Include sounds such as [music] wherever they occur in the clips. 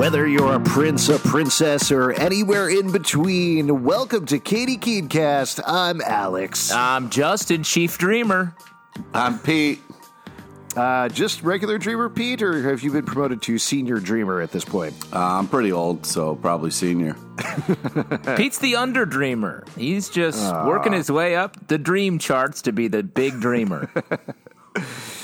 Whether you're a prince, a princess, or anywhere in between, welcome to Katy KeeneCast. I'm Alex. I'm Justin, Chief Dreamer. I'm Pete. Uh, just regular Dreamer Pete, or have you been promoted to Senior Dreamer at this point? Uh, I'm pretty old, so probably senior. [laughs] Pete's the under dreamer. He's just working his way up the dream charts to be the big dreamer. [laughs]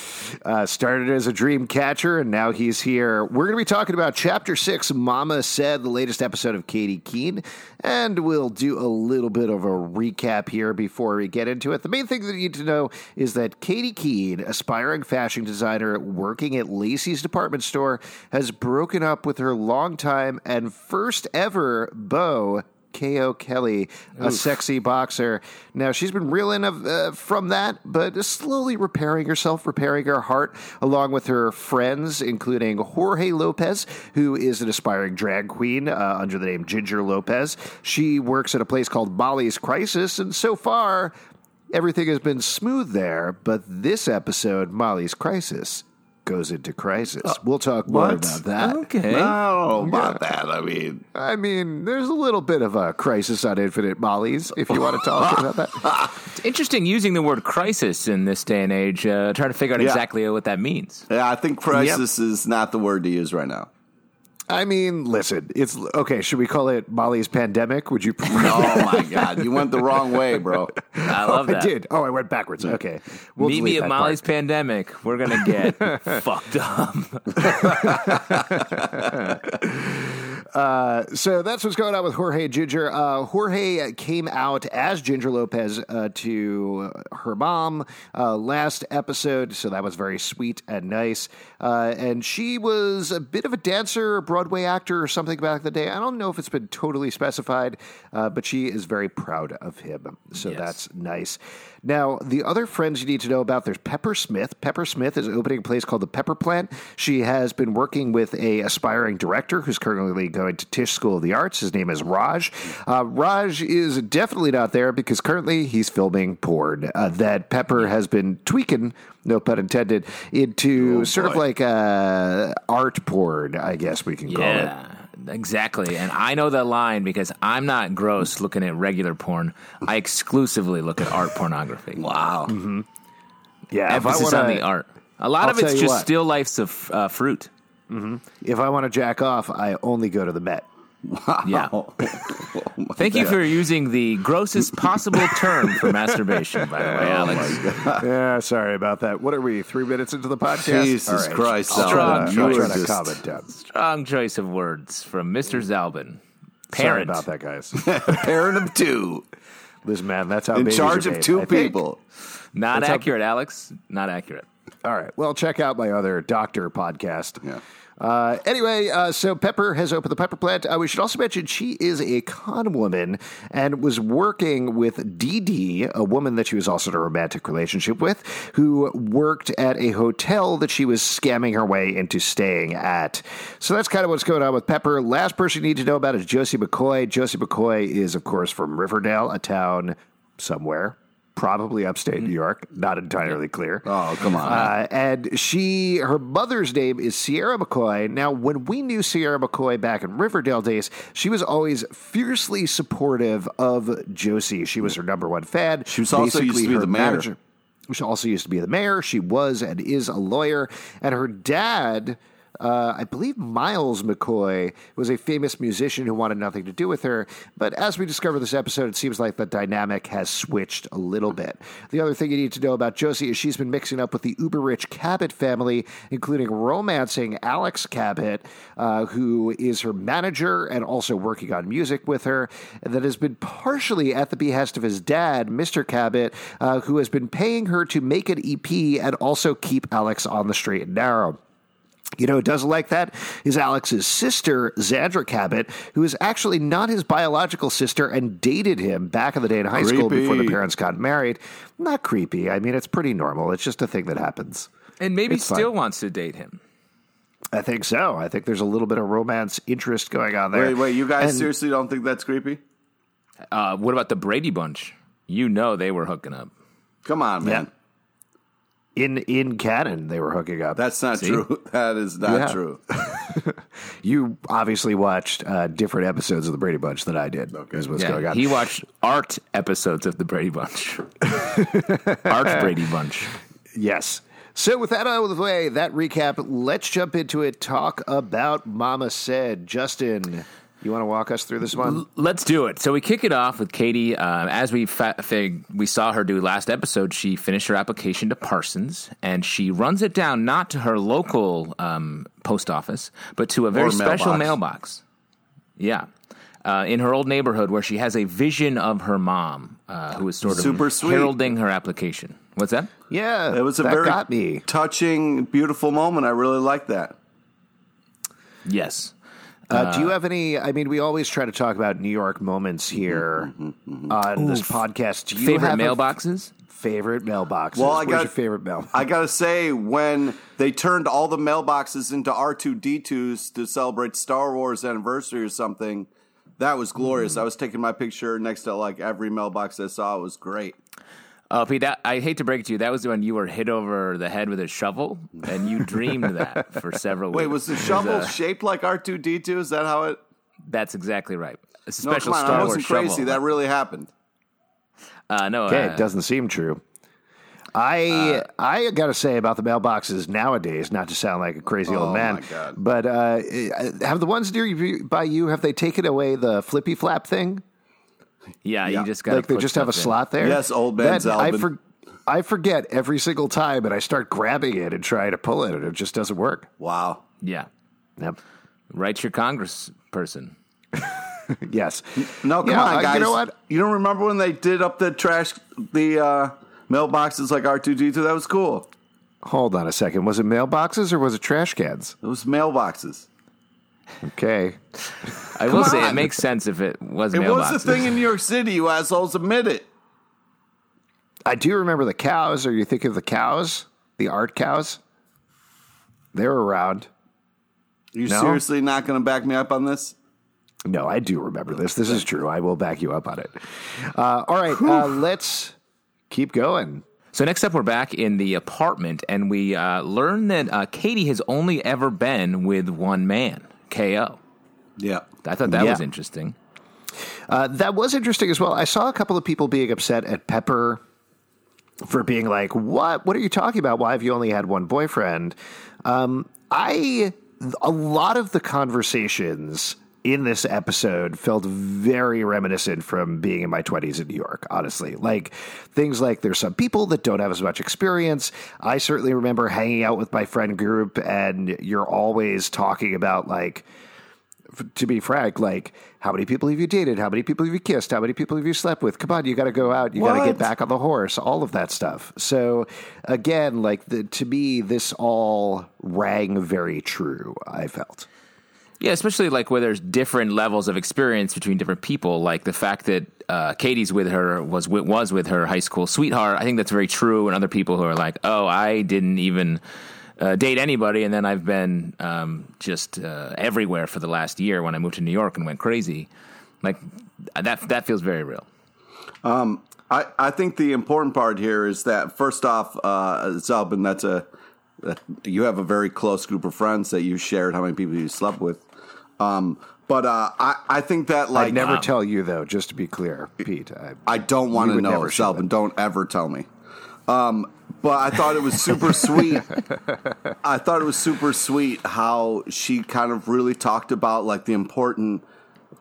Uh, started as a dream catcher, and now he's here. We're going to be talking about Chapter 6, Mama Said, the latest episode of Katy Keene, and we'll do a little bit of a recap here before we get into it. The main thing that you need to know is that Katy Keene, aspiring fashion designer working at Lacy's department store, has broken up with her longtime and first ever beau, K.O. Kelly, a sexy boxer. Now, she's been reeling of, uh, from that, but is slowly repairing herself, repairing her heart, along with her friends, including Jorge Lopez, who is an aspiring drag queen uh, under the name Ginger Lopez. She works at a place called Molly's Crisis, and so far, everything has been smooth there. But this episode, Molly's Crisis, goes into crisis. we'll talk more what? about that. Okay. I don't know about that. I mean, I mean, there's a little bit of a crisis on Infinite Molly's if you want to talk about that. [laughs] It's interesting using the word crisis in this day and age, uh, trying to figure out Yeah. exactly what that means. yeah, I think crisis is not the word to use right now. I mean, listen, it's okay. Should we call it Molly's pandemic? Would you prefer? Oh my god, you went the wrong way, bro. [laughs] I love oh, I that. did. Oh, I went backwards. Okay. We'll Meet me at Molly's part. pandemic. We're gonna get [laughs] fucked up. [laughs] So that's what's going on with Jorge Ginger. Uh, Jorge came out as Ginger Lopez uh, to her mom uh, last episode, so that was very sweet and nice. Uh, and she was a bit of a dancer, Broadway actor, or something back in the day. I don't know if it's been totally specified, uh, but she is very proud of him. So Yes. that's nice. Now, the other friends you need to know about there's Pepper Smith. Pepper Smith is opening a place called the Pepper Plant. She has been working with a aspiring director who's currently going to Tisch School of the Arts. His name is Raj. Uh, Raj is definitely not there because currently he's filming porn uh, that Pepper has been tweaking, no pun intended, into sort of like uh, art porn, I guess we can call it. Yeah, exactly. And I know that line because I'm not gross looking at regular porn. I exclusively look at art pornography. Wow. Yeah, if I Emphasis wanna- on the art. A lot I'll of it's just what. still lifes of uh, fruit. If I want to jack off, I only go to the Met. Yeah. Oh [laughs] my Thank you for using the grossest possible term for masturbation, by the way, oh, Alex. Yeah, sorry about that. What are we? Three minutes into the podcast. Jesus All right. Christ, Strong to, you I'll were try to just- down. Strong choice of words from Mr. Zalben. Sorry Parent. about that, guys. [laughs] parent of two, Listen, man, that's how in charge of made, two I think. people. Not What's up? accurate, Alex. Not accurate. All right. Well, check out my other doctor podcast. Yeah. Uh, anyway, uh, so Pepper has opened the Pepper plant. Uh, we should also mention she is a con woman and was working with Dee Dee, a woman that she was also in a romantic relationship with, who worked at a hotel that she was scamming her way into staying at. So that's kind of what's going on with Pepper. Last person you need to know about is Josie McCoy. Josie McCoy is, of course, from Riverdale, a town somewhere. Probably upstate New York, not entirely clear. Oh, come on. Uh, and she, her mother's name is Sierra McCoy. Now, when we knew Sierra McCoy back in Riverdale days, she was always fiercely supportive of Josie. She was her number one fan. She was also used to Basically, be the mayor. manager- She also used to be the mayor. She was and is a lawyer. And her dad, uh, I believe Miles McCoy, was a famous musician who wanted nothing to do with her. But as we discover this episode, it seems like the dynamic has switched a little bit. The other thing you need to know about Josie is she's been mixing up with the uber rich Cabot family, including romancing Alex Cabot, uh, who is her manager and also working on music with her, that has been partially at the behest of his dad, Mr. Cabot, uh, who has been paying her to make an EP and also keep Alex on the straight and narrow. You know, who doesn't like that is Alex's sister, Zandra Cabot, who is actually not his biological sister and dated him back in the day in high school before the parents got married. Not creepy. I mean, it's pretty normal. It's just a thing that happens. And maybe It's still fine. wants to date him. I think so. I think there's a little bit of romance interest going on there. Wait, wait, you guys And- seriously don't think that's creepy? Uh, what about the Brady Bunch? You know they were hooking up. Come on, man. In in canon, they were hooking up. That's not See? true. [laughs] That is not Yeah. true. [laughs] You obviously watched uh, different episodes of the Brady Bunch than I did. Okay. Is what's going on. he watched art episodes of the Brady Bunch. [laughs] art Brady Bunch. Yes. So with that out of the way, that recap, let's jump into it. Talk about Mama Said. Justin, you want to walk us through this one? Let's do it. So we kick it off with Katy. Uh, as we fa- fig- we saw her do last episode, she finished her application to Parsons, and she runs it down not to her local um, post office, but to a very Or special mailbox. mailbox. Yeah. Uh, in her old neighborhood, where she has a vision of her mom, uh, who is sort of Super sweet. heralding her application. What's that? Yeah, It was a that very got me. touching, beautiful moment. I really like that. Yes. Uh, do you uh, have any? I mean, we always try to talk about New York moments mm-hmm, here mm-hmm, mm-hmm. on this podcast. Do you Favorite have a mailboxes? favorite mailboxes? Well, I Where's got- your favorite mail? I gotta say, when they turned all the mailboxes into R two D twos to celebrate Star Wars anniversary or something, that was glorious. Mm. I was taking my picture next to like every mailbox I saw. It was great. Oh, Pete, that, I hate to break it to you. That was when you were hit over the head with a shovel, and you dreamed that for several weeks. Wait, was the It shovel uh, shaped like R two D two? Is that how it? that's exactly right. It's a No, special come on, Star I Wars wasn't crazy. shovel. That really happened. uh, no, Okay, uh, it doesn't seem true. I I got to say about the mailboxes nowadays, not to sound like a crazy Oh, old man, my God. but uh, have the ones near you by you have they taken away the flippy flap thing? Yeah, Yeah. you just got like they just have a slot there. Yes, old man That- I, Zalben. I forget every single time, and I start grabbing it and trying to pull it, and it just doesn't work. Wow. Yeah, Yep. write your Congress person. [laughs] Yes. No, come Yeah, on, guys. You know what? You don't remember when they did up the trash, the uh, mailboxes like R two D two? That was cool. Hold on a second. Was it mailboxes or was it trash cans? It was mailboxes. Okay. [laughs] I will say it on. makes sense if it was It mailboxes. was the thing in New York City. You assholes, admit it. I do remember the cows. Are you thinking of the cows? The art cows? They were around. You No? seriously not going to back me up on this? No, I do remember this. This is true. I will back you up on it. Uh, all right, uh, let's keep going. So next up, we're back in the apartment, and we uh, learn that uh, Katy has only ever been with one man, Ko. Yeah. I thought that Yeah. was interesting. Uh, that was interesting as well. I saw a couple of people being upset at Pepper for being like, "What? What are you talking about? Why have you only had one boyfriend?" Um, I a lot of the conversations in this episode felt very reminiscent from being in my 20s in New York, honestly. Like things like there's some people that don't have as much experience. I certainly remember hanging out with my friend group and you're always talking about like to be frank, like how many people have you dated? How many people have you kissed? How many people have you slept with? Come on, you got to go out. You got to get back on the horse. All of that stuff. So again, like the, to me, this all rang very true. I felt. Yeah, especially like where there's different levels of experience between different people. Like the fact that uh, Katy's with her was was with her high school sweetheart. I think that's very true. And other people who are like, oh, I didn't even uh, date anybody, and then I've been um, just uh, everywhere for the last year when I moved to New York and went crazy. Like that that feels very real. I, I think the important part here is that first off, uh, Zalben, that's a you have a very close group of friends that you shared how many people you slept with. Um, but uh, I I think that like I'd never tell you though. Just to be clear, Pete. I, I don't want You to would know, never share Zalben. Don't ever tell me. Um, but I thought it was super sweet. [laughs] I thought it was super sweet how she kind of really talked about like the important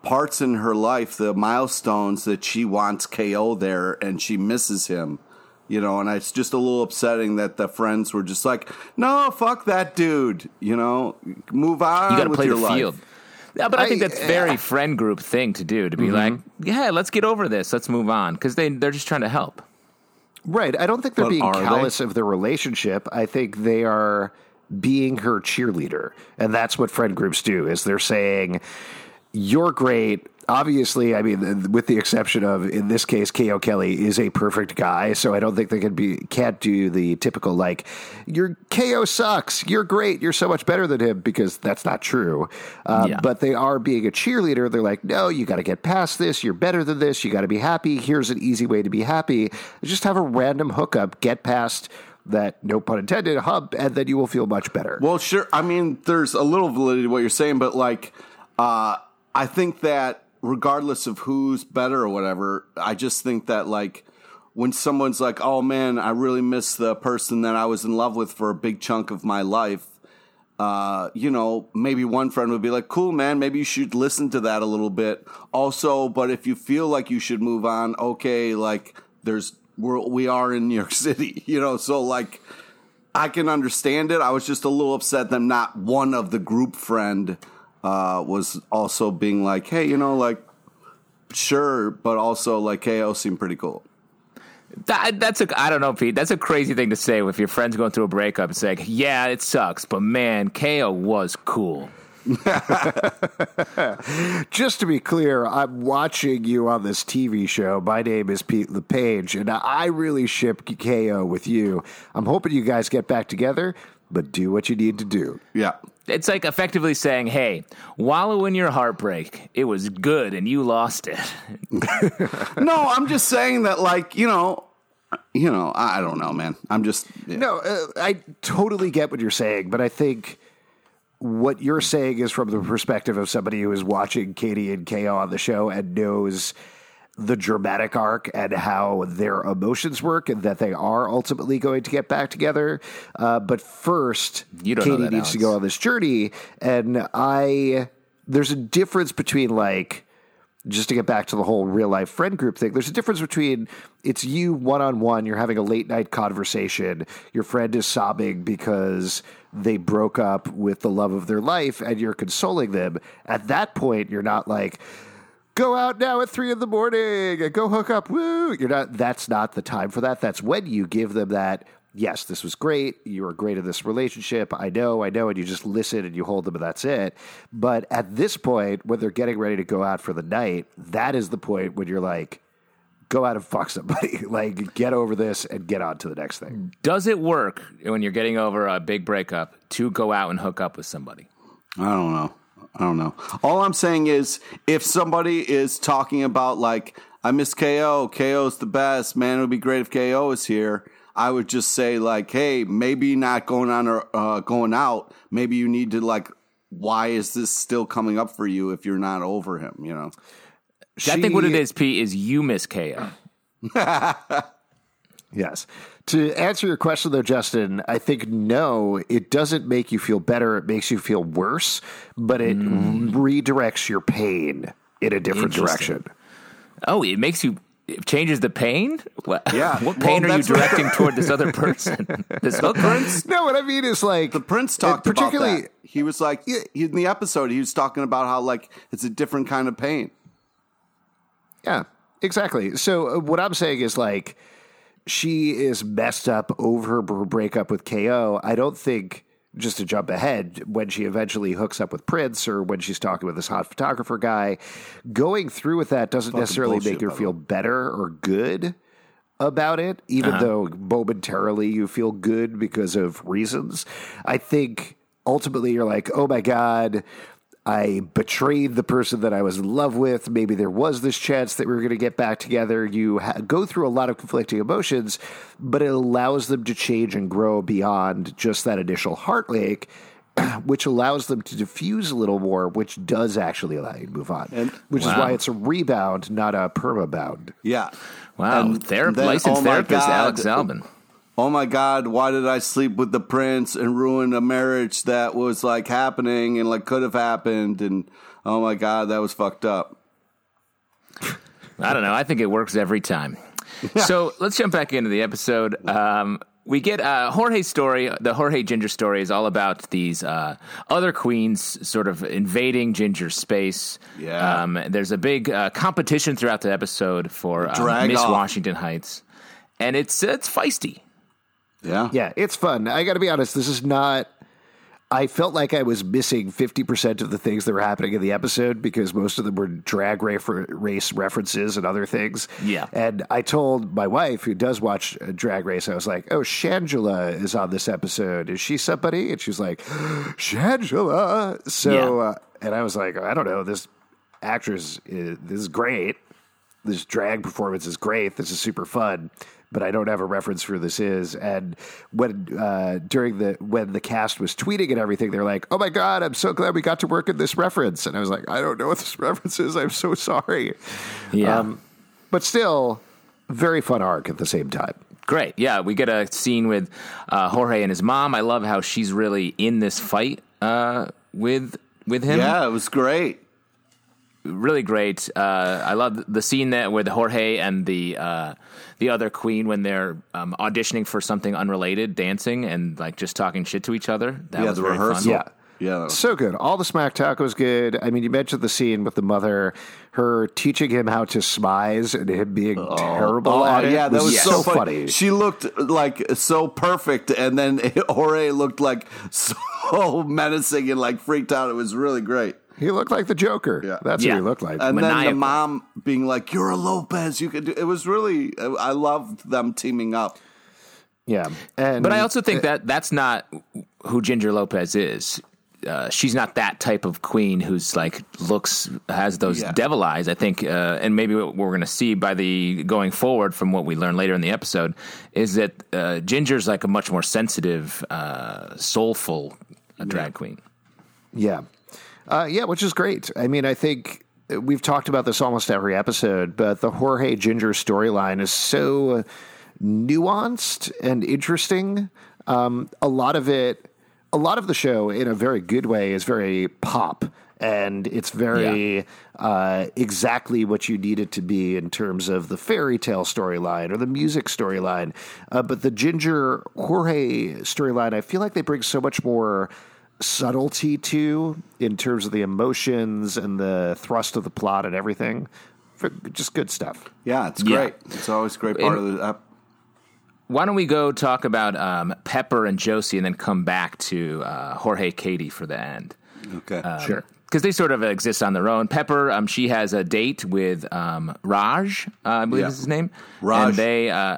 parts in her life, the milestones that she wants KO there and she misses him. You know, and it's just a little upsetting that the friends were just like, "No, fuck that dude." You know, move on. You got to play your the life. field. Yeah, but I, think I- that's very uh, friend group thing to do. To be mm-hmm. like, yeah, let's get over this. Let's move on because they they're just trying to help. Right. I don't think they're But being are they? callous of their relationship. I think they are being her cheerleader. And that's what friend groups do is they're saying, You're great. Obviously, I mean, with the exception of in this case, Ko Kelly is a perfect guy, so I don't think they can be can't do the typical like, "Your Ko sucks. You're great. You're so much better than him," because that's not true. Uh, Yeah. But they are being a cheerleader. They're like, "No, you got to get past this. You're better than this. You got to be happy. Here's an easy way to be happy. Just have a random hookup. Get past that no pun intended hub and then you will feel much better. Well, sure. I mean, there's a little validity to what you're saying, but like, uh, I think that regardless of who's better or whatever, I just think that like when someone's like, "Oh man, I really miss the person that I was in love with for a big chunk of my life," uh, you know, maybe one friend would be like, "Cool, man, maybe you should listen to that a little bit." Also, but if you feel like you should move on, okay, like there's we're we are in New York [laughs] City, you know, so like. I can understand it. I was just a little upset that not one of the group friend uh, was also being like, "Hey, you know, like, sure," but also like, "KO seemed pretty cool." That, that's a I don't know, Pete. That's a crazy thing to say if your friend's going through a breakup. It's like, yeah, it sucks, but man, KO was cool. [laughs] Just to be clear, I'm watching you on this TV show. My name is Pete LePage, and I really ship KO with you. I'm hoping you guys get back together, but do what you need to do. Yeah, It's like effectively saying, hey, wallow in your heartbreak. It was good and you lost it. [laughs] no, I'm just saying that, like, you know, you know, I I don't know, man. I'm just yeah. No, uh, I totally get what you're saying, but I think what you're saying is from the perspective of somebody who is watching Katy and KO on the show and knows the dramatic arc and how their emotions work and that they are ultimately going to get back together. Uh, but first, You Katy needs to go on this journey. And I, there's a difference between like, just to get back to the whole real life friend group thing, there's a difference between it's you one on one, you're having a late night conversation, your friend is sobbing because they broke up with the love of their life and you're consoling them. At that point, you're not like, go out now at three in the morning and go hook up. Woo! You're not. That's not the time for that. That's when you give them that. Yes, this was great. You were great in this relationship. I know, I know, and you just listen and you hold them, and that's it. But at this point, when they're getting ready to go out for the night, that is the point when you're like, go out and fuck somebody. [laughs] like, get over this and get on to the next thing. Does it work when you're getting over a big breakup to go out and hook up with somebody? I don't know. I don't know. All I'm saying is, if somebody is talking about like, I miss KO, KO's the best, man, it would be great if KO is here. I would just say like, hey, maybe not going on or uh, going out. Maybe you need to like, why is this still coming up for you if you're not over him? You know. I think what it is, She- Pete, is you miss KO. [laughs] Yes. To answer your question, though, Justin, I think no, it doesn't make you feel better. It makes you feel worse, but it redirects your pain in a different direction. Oh, it makes you. It changes the pain? What, Yeah. [laughs] What Well, pain are you that's what- directing [laughs] toward this other person? [laughs] this hook Prince? No, what I mean is like The Prince talked about particularly. that. He was like, he, in the episode, he was talking about how like it's a different kind of pain. Yeah, exactly. So uh, what I'm saying is like she is messed up over her breakup with KO. I don't think just to jump ahead when she eventually hooks up with Prince or when she's talking with this hot photographer guy, going through with that doesn't necessarily bullshit, make her feel better or good about it, even though momentarily you feel good because of reasons. I think ultimately you're like, oh my God, I betrayed the person that I was in love with. Maybe there was this chance that we were going to get back together. You ha- go through a lot of conflicting emotions, but it allows them to change and grow beyond just that initial heartache. [clears throat] Which allows them to diffuse a little more, which does actually allow you to move on. which is why it's a rebound, not a permabound. Yeah. Wow. And Thera- then, licensed oh therapist God, Alex Albin. Oh my god why did i sleep with the prince and ruin a marriage that was like happening and like could have happened and oh my god that was fucked up I don't know. I think it works every time. So let's jump back into the episode. Um, we get uh, Jorge's story. The Jorge Ginger story is all about these uh, other queens sort of invading Ginger's space. Yeah. Um, there's a big uh, competition throughout the episode for um, Miss. Washington Heights, and it's it's feisty. Yeah Yeah, it's fun. I got to be honest. This is not. I felt like I was missing fifty percent of the things that were happening in the episode because most of them were drag race, references and other things. Yeah. and I told my wife, who does watch uh, Drag Race, I was like, "Oh, Shangela is on this episode. Is she somebody?" And she was like, [gasps] "Shangela." So, Yeah. uh, and I was like, "I don't know. This actress, is, this is great. This drag performance is great. This is super fun." But I don't have a reference for this is. And when uh, during the when the cast was tweeting and everything, they're like, "Oh my god, I'm so glad we got to work in this reference." And I was like, "I don't know what this [laughs] reference is. I'm so sorry." Yeah. Um, but still, very fun arc at the same time. Great. Yeah, we get a scene with uh, Jorge and his mom. I love how she's really in this fight uh, with with him. Yeah, it was great. Really great. Uh, I love the scene that with Jorge and the uh, the other queen when they're um, auditioning for something unrelated, dancing and like just talking shit to each other. That yeah, was the very rehearsal. fun. Yeah. Yeah, was- So good. All the smack talk was good. I mean, you mentioned the scene with the mother, her teaching him how to smize and him being terrible Oh at it. yeah, that was, so, funny. funny. She looked like so perfect, and then [laughs] Jorge looked like [laughs] so menacing and like freaked out. It was really great. He looked like the Joker. Yeah. That's Yeah. what he looked like. And then the mom being like, "You're a Lopez. You could do." It was really. I loved them teaming up. yeah. And But I also think that that's not who Ginger Lopez is. Uh, she's not that type of queen who's like looks has those Yeah. devil eyes. I think, uh, and maybe what we're going to see by the going forward from what we learn later in the episode is that uh, Ginger's like a much more sensitive, uh, soulful uh, drag queen. Yeah. Uh, yeah, which is great. I mean, I think we've talked about this almost every episode, but the Jorge Ginger storyline is so nuanced and interesting. Um, a lot of it, a lot of the show, in a very good way, is very pop. And it's very uh, exactly what you need it to be in terms of the fairy tale storyline or the music storyline. Uh, but the Ginger Jorge storyline, I feel like they bring so much more subtlety to in terms of the emotions and the thrust of the plot and everything. For- Just good stuff. Yeah, it's Yeah. great. It's always a great part of the. ep- Why don't we go talk about um, Pepper and Josie and then come back to uh, Jorge Katie for the end? Okay, Sure. because they sort of exist on their own. Pepper, um, she has a date with um, Raj, uh, I believe Yeah. is his name. Raj. and they uh,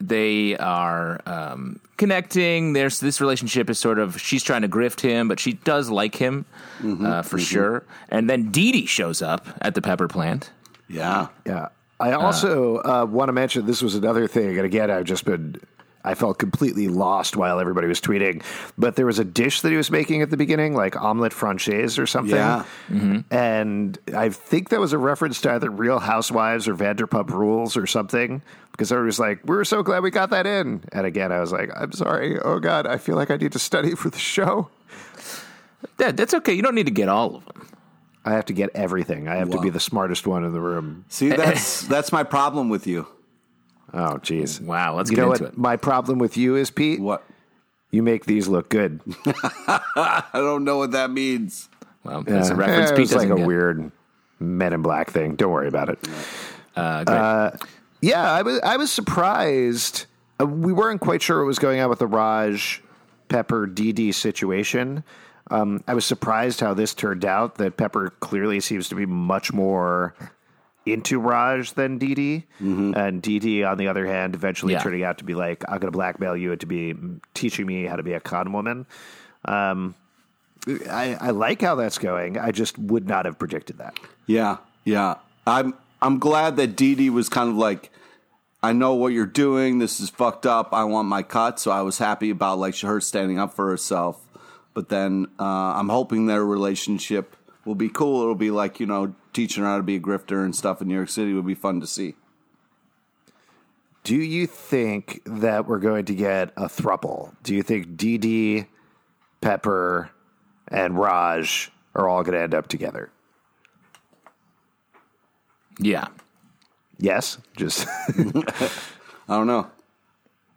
they are um, connecting. There's this relationship is sort of she's trying to grift him, but she does like him Mm-hmm. uh, for sure. And then Dee Dee shows up at the pepper plant. Yeah, Yeah. I also uh, want to mention this was another thing, and again, I've just been. I felt completely lost while everybody was tweeting, but there was a dish that he was making at the beginning, like omelette francaise or something. Yeah. Mm-hmm. And I think that was a reference to either Real Housewives or Vanderpump Rules or something, because I was like, "We're so glad we got that in." And again, I was like, "I'm sorry. Oh God, I feel like I need to study for the show. Yeah, that's okay. You don't need to get all of them. I have to get everything. I have to be the smartest one in the room." see, [laughs] that's that's my problem with you. Oh, jeez. Wow, let's You get know into what it. my problem with you is, Pete? What? You make these look good. [laughs] I don't know what that means. Well, that's a reference. Pete was like a get. weird Men in Black thing. Don't worry about it. Uh, great. Yeah, I was I was surprised. Uh, we weren't quite sure what was going on with the Raj Pepper DD situation. Um, I was surprised how this turned out. That Pepper clearly seems to be much more into Raj than DD, and DD, on the other hand, eventually Yeah. turning out to be like, "I'm going to blackmail you into be teaching me how to be a con woman." Um, I, I like how that's going. I just would not have predicted that. Yeah, yeah. I'm I'm glad that Dee Dee was kind of like, I know what you're doing. This is fucked up. I want my cut. So I was happy about like her standing up for herself. But then uh, I'm hoping their relationship will be cool. It'll be like you know teaching her how to be a grifter and stuff in New York City would be fun to see. Do you think that we're going to get a thruple? Do you think DD, Pepper, and Raj are all going to end up together? yeah. Yes. Just [laughs] I don't know.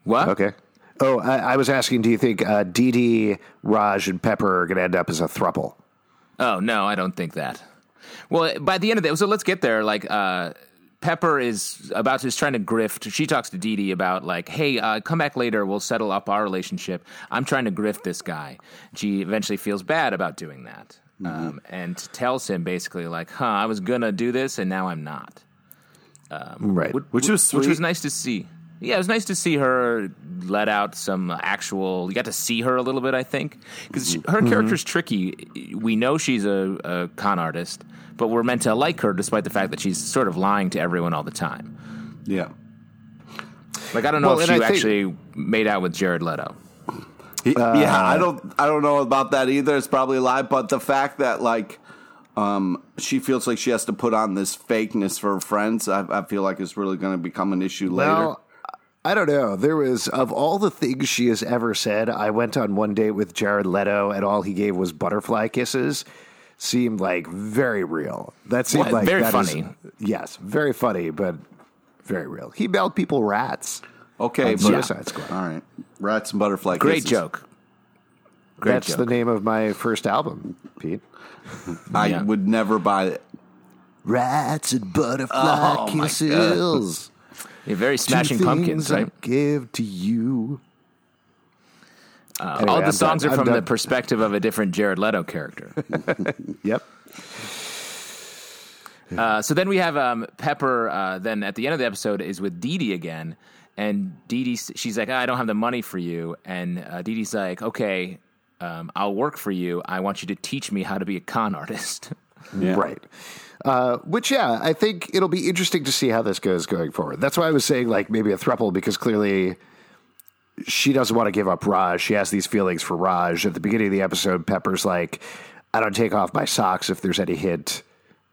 What? okay. Oh, I, I was asking. Do you think uh, DD, Raj, and Pepper are going to end up as a thruple? Oh no, I don't think that. Well, by the end of the so let's get there. Like uh, Pepper is about is trying to grift. She talks to Dee Dee about like, hey, uh, come back later. We'll settle up our relationship. I'm trying to grift this guy. She eventually feels bad about doing that, um, and tells him basically like, huh, I was gonna do this and now I'm not. Right. Which was which was nice to see. Yeah, it was nice to see her let out some actual. You got to see her a little bit, I think, because mm-hmm. her mm-hmm. character's tricky. We know she's a, a con artist, but we're meant to like her despite the fact that she's sort of lying to everyone all the time. Yeah. Like I don't know Well, if she think- actually made out with Jared Leto. He- yeah, uh, I don't I don't know about that either. It's probably a lie, but the fact that like um, she feels like she has to put on this fakeness for her friends, I, I feel like it's really going to become an issue later. Well, I don't know. There was of all the things she has ever said. I went on one date with Jared Leto, and all he gave was butterfly kisses. Seemed like very real. That seemed What? like Very that is- funny. yes, very funny, but very real. He mailed people rats. okay, on but Suicide Squad. all right, rats and butterfly. Great kisses. joke. Great That's joke. the name of my first album, Pete. I Yeah. would never buy it. Rats and butterfly Oh, my God. kisses. Yeah, very smashing Two pumpkins, things I right? give to you. Uh, Anyway, all the I'm songs done. are I'm from the perspective of a different Jared Leto character. [laughs] Yep. Uh, so then we have um, Pepper. Uh, then at the end of the episode is with Dee Dee again, and Dee Dee she's like, "I don't have the money for you," and uh, Dee Dee's like, "Okay, um, I'll work for you. I want you to teach me how to be a con artist." [laughs] Yeah. Right. Uh, which, yeah, I think it'll be interesting to see how this goes going forward. That's why I was saying, like, maybe a thruple, because clearly she doesn't want to give up Raj. She has these feelings for Raj. At the beginning of the episode, Pepper's like, I don't take off my socks if there's any hint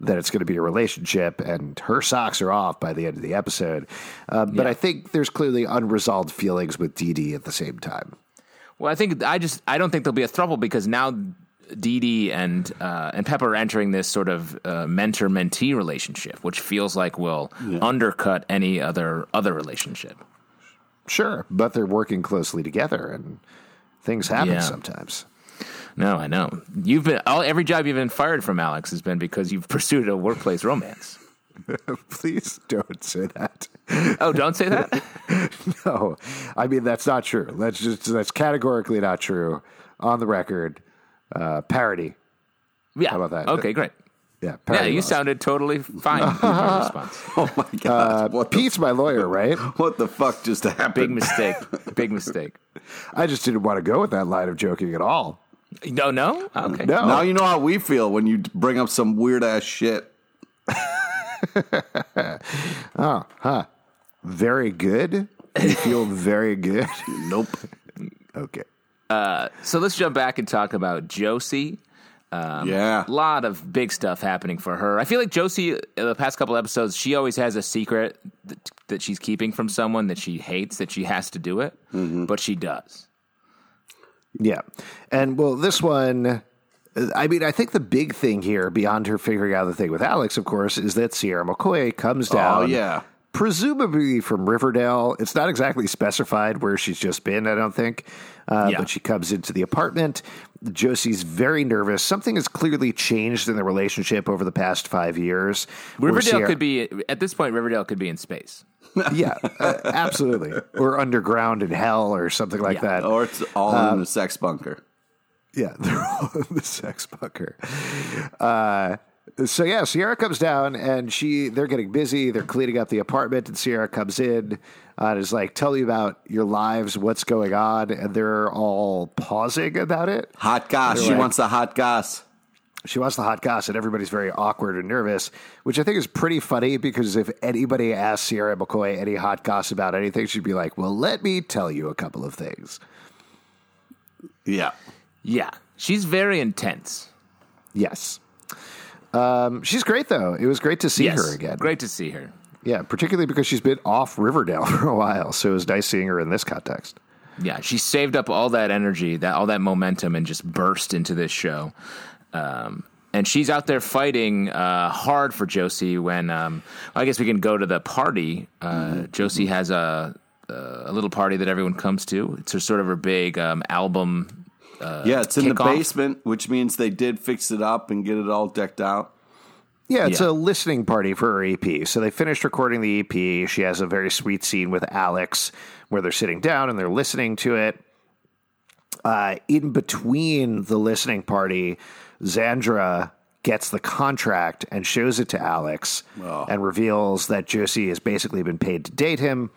that it's going to be a relationship, and her socks are off by the end of the episode. Uh, but I think there's clearly unresolved feelings with Dee Dee at the same time. Well, I think I just I don't think there'll be a throuple because now Dee Dee and uh, and Pepper are entering this sort of uh, mentor mentee relationship, which feels like will undercut any other other relationship. Sure, but they're working closely together, and things happen Yeah. sometimes. No, I know you've been all every job you've been fired from, Alex, has been because you've [laughs] pursued a workplace romance. [laughs] Please don't say that. Oh, don't say that. [laughs] No, I mean that's not true. That's just that's categorically not true. On the record, uh, parody. Yeah. How about that? Okay, great. Yeah, Yeah, you laws. sounded totally [laughs] fine with response. [laughs] Oh my god! what, the, Pete's my lawyer, right? what the fuck just happened? Big mistake. Big mistake. [laughs] I just didn't want to go with that line of joking at all. No, no. Okay. No, Now you know how we feel when you bring up some weird ass shit. Oh, huh. Very good. You feel very good. Nope. okay. Uh, so let's jump back and talk about Josie. Um, yeah. A lot of big stuff happening for her. I feel like Josie, uh, the past couple episodes, she always has a secret that, that she's keeping from someone that she hates, that she has to do it, mm-hmm. but she does. Yeah. And well, this one, uh, I mean, I think the big thing here, beyond her figuring out the thing with Alex, of course, is that Sierra McCoy comes oh, down. Oh yeah. Presumably from Riverdale. It's not exactly specified where she's just been, I don't think. Uh, Yeah. But she comes into the apartment. Josie's very nervous. Something has clearly changed in the relationship over the past five years. Riverdale Sierra- could be, at this point, Riverdale could be in space. [laughs] yeah, uh, absolutely. Or underground in hell or something like Yeah. that. Or it's all in the sex bunker. Yeah, [laughs] they're all in the sex bunker. Uh, so yeah, Sierra comes down and she they're getting busy. They're cleaning up the apartment, and Sierra comes in uh, and is like, "Tell me about your lives. What's going on?" And they're all pausing about it. Hot gas. She like- wants the hot gas. She wants the hot goss, and everybody's very awkward and nervous, which I think is pretty funny because if anybody asked Sierra McCoy any hot goss about anything, she'd be like, "Well, let me tell you a couple of things." Yeah. Yeah. She's very intense. Yes. Um, she's great though. It was great to see yes. her again. Great to see her. Yeah, particularly because she's been off Riverdale [laughs] for a while, so it was nice seeing her in this context. Yeah, she saved up all that energy, that all that momentum, and just burst into this show. Um, and she's out there fighting uh, hard for Josie. When um, I guess we can go to the party. Uh, Josie has a a little party that everyone comes to. It's her, sort of her big um, album. Yeah, it's in the kickoff. basement, which means they did fix it up and get it all decked out. Yeah, it's Yeah. a listening party for her EP. So they finished recording the EP. She has a very sweet scene with Alex where they're sitting down and they're listening to it. Uh, in between the listening party, Zandra gets the contract and shows it to Alex and reveals that Josie has basically been paid to date him.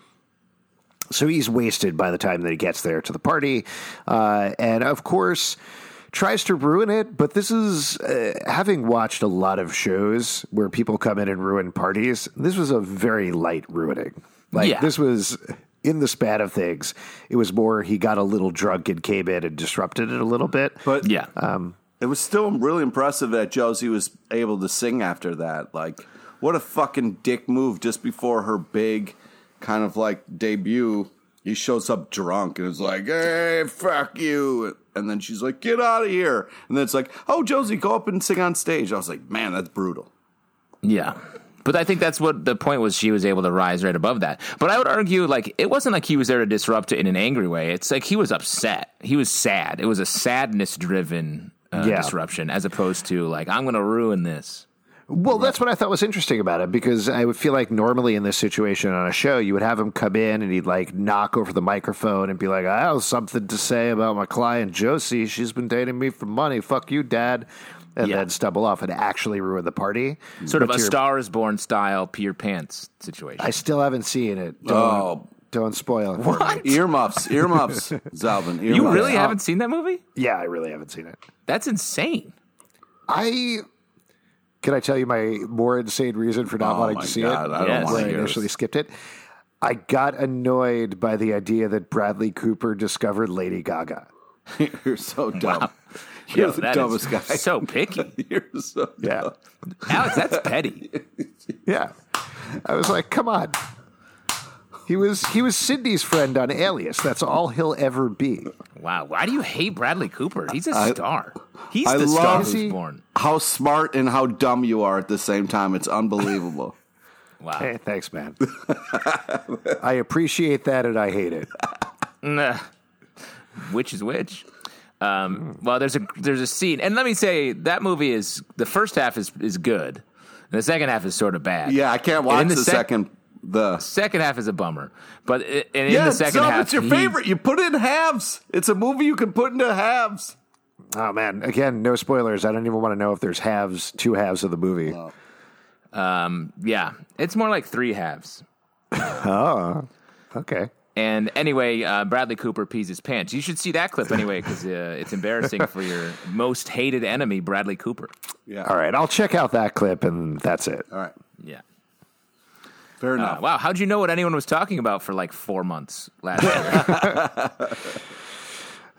So he's wasted by the time that he gets there to the party. Uh, and of course, tries to ruin it. But this is, uh, having watched a lot of shows where people come in and ruin parties, this was a very light ruining. Like, Yeah. this was in the span of things, it was more he got a little drunk and came in and disrupted it a little bit. But Yeah. it was still really impressive that Josie was able to sing after that. Like, what a fucking dick move just before her big kind of like debut. He shows up drunk and is like, hey, fuck you. And then she's like, get out of here. And then it's like, oh, Josie, go up and sing on stage. I was like, man, that's brutal. Yeah. But I think that's what the point was. She was able to rise right above that. But I would argue, like, it wasn't like he was there to disrupt it in an angry way. It's like he was upset. He was sad. It was a sadness driven uh, Yeah. disruption as opposed to, like, I'm going to ruin this. Well, that's what I thought was interesting about it because I would feel like normally in this situation on a show, you would have him come in and he'd like knock over the microphone and be like, I have something to say about my client Josie. She's been dating me for money. Fuck you, dad. And Yeah. then stumble off and actually ruin the party. Sort of a your- Star is Born style pee your pants situation. I still haven't seen it. Don't, Oh. don't spoil it for me. Earmuffs, [laughs] earmuffs, Zalben. Earmuffs. you really haven't seen that movie? Yeah, I really haven't seen it. That's insane. I can I tell you my more insane reason for not Oh wanting to see God, it? I don't Yes. where I initially this. skipped it. I got annoyed by the idea that Bradley Cooper discovered Lady Gaga. [laughs] You're so dumb. [laughs] You're Yo, the dumbest guy. So [laughs] picky. You're so Yeah. dumb. Alex, that's petty. Yeah. I was like, come on. He was he was Sydney's friend on Alias. That's all he'll ever be. Wow. Why do you hate Bradley Cooper? He's a I- star. He's I the star who's he- born. How smart and how dumb you are at the same time. It's unbelievable. [laughs] Wow. Hey, thanks, man. I appreciate that and I hate it. Nah. [laughs] which is which. Um, well, there's a there's a scene, and let me say that movie is the first half is is good, and the second half is sort of bad. Yeah, I can't watch in the, sec- second. The Second half is a bummer, but i- and in yeah, the second Zalben, half, it's your he- favorite. You put it in halves. It's a movie you can put into halves. Oh man, again, no spoilers. I don't even want to know if there's halves, two halves of the movie. Um, yeah, it's more like three halves. [laughs] Oh, okay. And anyway, uh, Bradley Cooper pees his pants. You should see that clip anyway because uh, it's embarrassing for your most hated enemy, Bradley Cooper. Yeah. All right, I'll check out that clip and that's it. All right. Yeah. Fair Uh, enough. wow. How'd you know what anyone was talking about for like four months last year? [laughs] [laughs]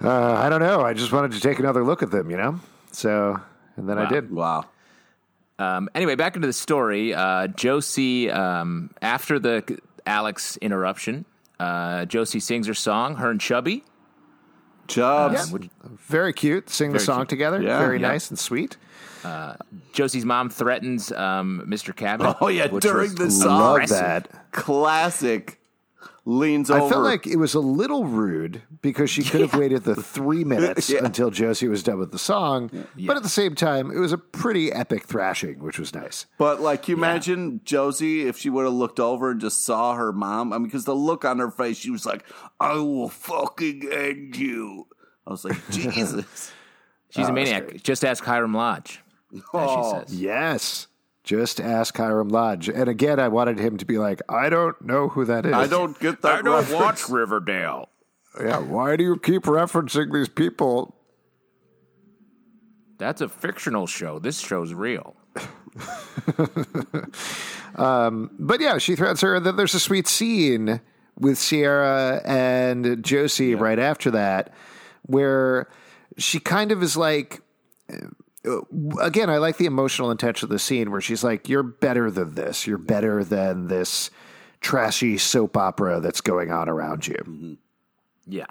Uh, I don't know. I just wanted to take another look at them, you know? So, and then I did. Wow. um, anyway, back into the story. Uh, Josie, um, after the Alex interruption, uh, Josie sings her song, her and Chubby. Chubbs. which- Very cute. Sing the Very song cute. together. Yeah. Very Yeah. nice and sweet. Josie's mom threatens um, Mr. Cabot. Oh, yeah, which during was the song. Love that. Classic. Leans over. I felt like it was a little rude because she could have [laughs] waited the three minutes Yeah. until Josie was done with the song. But at the same time, it was a pretty epic thrashing, which was nice. But like, you imagine Josie if she would have looked over and just saw her mom. I mean, because the look on her face, she was like, "I will fucking end you." I was like, [laughs] Jesus. She's a Oh, that's maniac. Just ask Hiram Lodge, as Oh. she says. Yes. Just ask Hiram Lodge. And again, I wanted him to be like, I don't know who that is. I don't get that. I don't reference. Watch Riverdale. Yeah, why do you keep referencing these people? That's a fictional show. This show's real. [laughs] But yeah, she threatens her. And then there's a sweet scene with Sierra and Josie right after that where she kind of is like, uh, again, I like the emotional intention of the scene where she's like, You're better than this. You're better than this trashy soap opera that's going on around you, Yeah.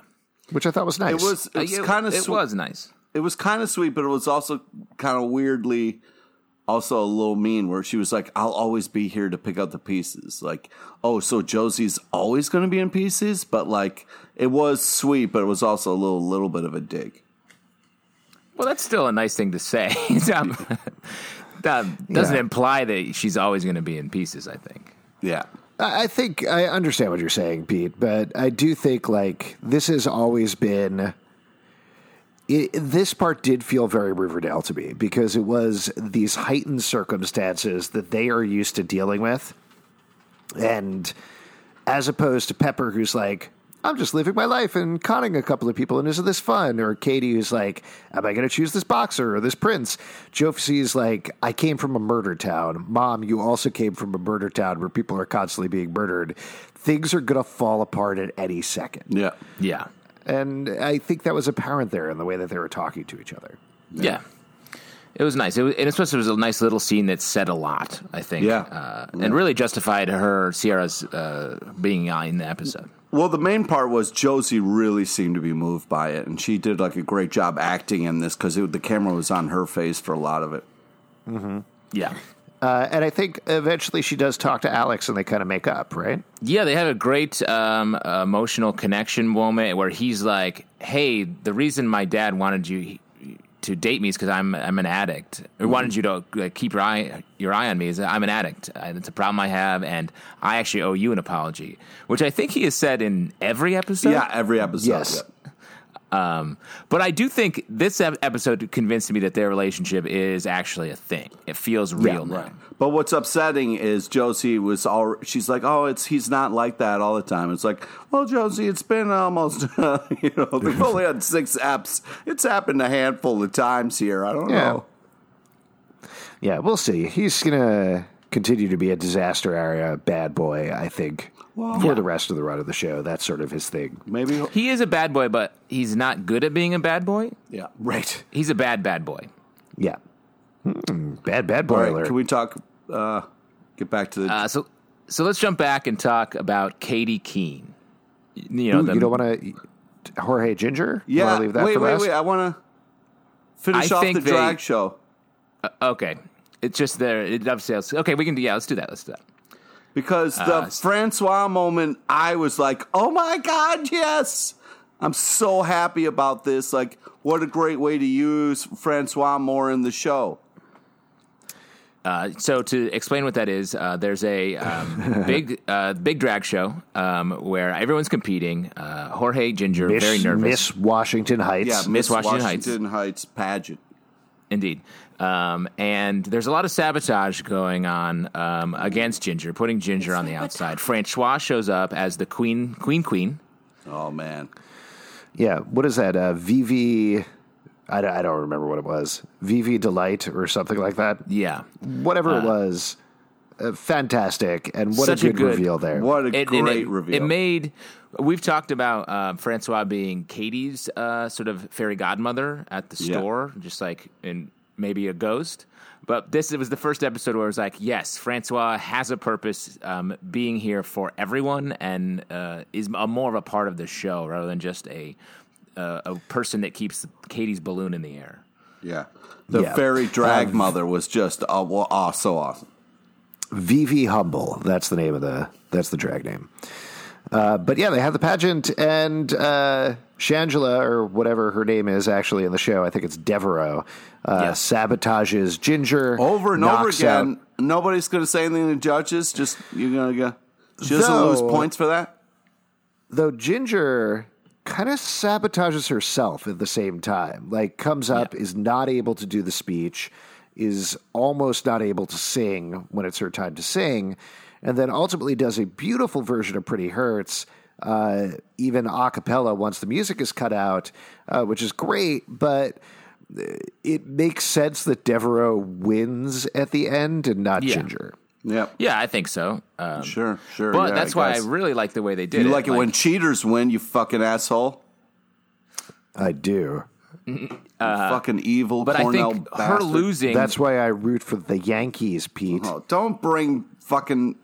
which I thought was nice. It was. It was Uh, kind of. It was nice. It was kind of sweet, but it was also kind of weirdly, also a little mean. Where she was like, "I'll always be here to pick up the pieces." Like, oh, so Josie's always going to be in pieces, but like, it was sweet, but it was also a little, little bit of a dig. Well, that's still a nice thing to say. [laughs] Um, that doesn't Yeah. imply that she's always going to be in pieces. I think. Yeah. I I think I understand what you're saying, Pete, but I do think like this has always been. It, this part did feel very Riverdale to me because it was these heightened circumstances that they are used to dealing with. And as opposed to Pepper, who's like, I'm just living my life and conning a couple of people, and isn't this fun? Or Katy, who's like, Am I going to choose this boxer or this prince? Josie's like, I came from a murder town. Mom, you also came from a murder town where people are constantly being murdered. things are going to fall apart at any second. Yeah. Yeah. And I think that was apparent there in the way that they were talking to each other. Yeah. It was nice. It was, and especially it was a nice little scene that said a lot, I think. Yeah. Uh, And really justified her, Sierra's, uh, being in the episode. Well, the main part was Josie really seemed to be moved by it, and she did like a great job acting in this because the camera was on her face for a lot of it. Yeah. Uh, and I think eventually she does talk to Alex and they kind of make up, right? Yeah, they have a great um, emotional connection moment where he's like, "Hey, the reason my dad wanted you to date me is because I'm I'm an addict, or wanted mm-hmm. you to like, keep your eye your eye on me is that I'm an addict. And it's a problem I have, and I actually owe you an apology." Which I think he has said in every episode. Yeah, every episode. Yes. yeah. Um, but I do think this episode convinced me that their relationship is actually a thing. It feels real now. Right. But what's upsetting is Josie was all. She's like, "Oh, it's he's not like that all the time." It's like, well, Josie, it's been almost. [laughs] you know, they've [laughs] only had six apps. It's happened a handful of times here. I don't Yeah. know. Yeah, we'll see. He's going to continue to be a disaster area bad boy, I think, for the rest of the run of the show. That's sort of his thing. Maybe. He is a bad boy, but he's not good at being a bad boy. Yeah. Right. He's a bad bad boy. Yeah. Hmm, bad, bad boy All right. alert. Can we talk? Uh, get back to the. Uh, so, so let's jump back and talk about Katy Keene. You know, Ooh, the, you don't want to. Jorge Ginger? You yeah. wanna leave that wait, for wait, last? wait. I want to finish I off think the they- drag show okay. It's just there. It dovetails. Okay, we can do. Yeah, let's do that. Let's do that. because the Uh, Francois moment, I was like, "Oh my god, yes!" I'm so happy about this. Like, what a great way to use Francois more in the show. Uh, so to explain what that is, uh, there's a um, [laughs] big, uh, big drag show um, where everyone's competing. Uh, Jorge Ginger, Miss, very nervous. Miss Washington Heights. Yeah, Miss Miss Washington Washington, Heights. pageant. Indeed. Um, and there's a lot of sabotage going on um, against Ginger, putting Ginger on the outside. Francois shows up as the queen, queen, queen. Oh man, Yeah, what is that? Uh, VV. I don't, I don't remember what it was. VV Delight or something like that. Yeah. Whatever it was. Uh, fantastic. And what Such a a good, good- reveal there. what a It, great it, reveal! It made. We've talked about uh, Francois being Katy's uh, sort of fairy godmother at the Yeah. store, just like in maybe a ghost. But this it was the first episode where it was like, yes, Francois has a purpose, um, being here for everyone, and uh, is a more of a part of the show rather than just a uh, a person that keeps Katy's balloon in the air. yeah, the Yeah. fairy drag Um, mother was just uh, well, oh, so awesome. VV Humble. That's the name of the. That's the drag name. Uh, but yeah, they have the pageant, and uh, Shangela or whatever her name is actually in the show. I think it's Devereaux. Uh, Yes. Sabotages Ginger Over and over knocks out- again. Nobody's going to say anything to judges. Just you're going to go. She doesn't Though- lose points for that. though Ginger kind of sabotages herself at the same time. Like comes up, is not able to do the speech, is almost not able to sing when it's her time to sing, and then ultimately does a beautiful version of Pretty Hurts. Uh, even a cappella once the music is cut out, uh, which is great, but uh, it makes sense that Devereaux wins at the end and not Yeah. Ginger. Yep. Yeah, I think so. Um, Sure, sure. But yeah, that's I why I really like the way they did You it. like it when cheaters win, you fucking asshole. I do. You fucking evil Uh, but I Cornell think her losing. That's why I root for the Yankees, Pete. Oh, don't bring fucking.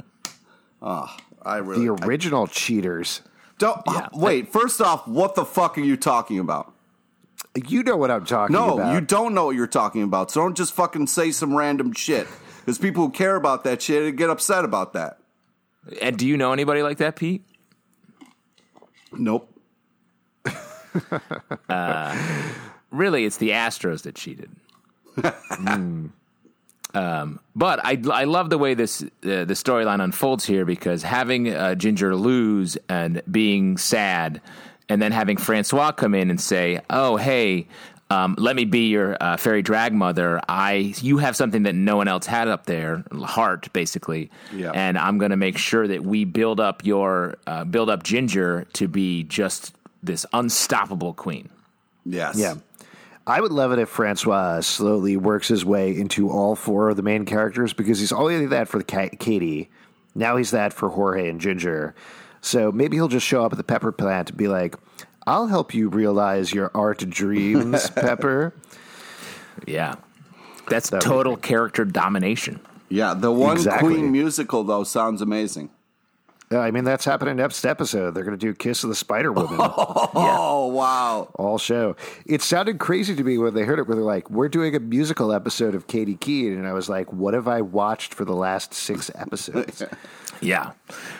Oh, I really. the original cheaters. don't Yeah. Uh, wait. First off, what the fuck are you talking about? You know what I'm talking No, about. you don't know what you're talking about. So don't just fucking say some random shit. Because people who care about that shit get upset about that. and do you know anybody like that, Pete? Nope. Uh, really it's the Astros that cheated. [laughs] Hmm. Um, but I I love the way this uh, the storyline unfolds here because having uh, Ginger lose and being sad, and then having Francois come in and say, "Oh hey." Um, let me be your uh, fairy drag mother. I, you have something that no one else had up there, heart basically, Yeah. and I'm going to make sure that we build up your, uh, build up Ginger to be just this unstoppable queen. Yes. Yeah. I would love it if Francois slowly works his way into all four of the main characters because he's already that for Ka- Katy. Now he's that for Jorge and Ginger. So maybe he'll just show up at the pepper plant and be like, "I'll help you realize your art dreams, [laughs] Pepper." Yeah, that's That total character domination. Yeah, the one Exactly. Queen musical though sounds amazing. I mean, that's happening next episode. They're going to do "Kiss of the Spider Woman." [laughs] Oh wow! all show. It sounded crazy to me when they heard it, where they're like, "We're doing a musical episode of Katy Keene," and I was like, "What have I watched for the last six [laughs] episodes?" Yeah,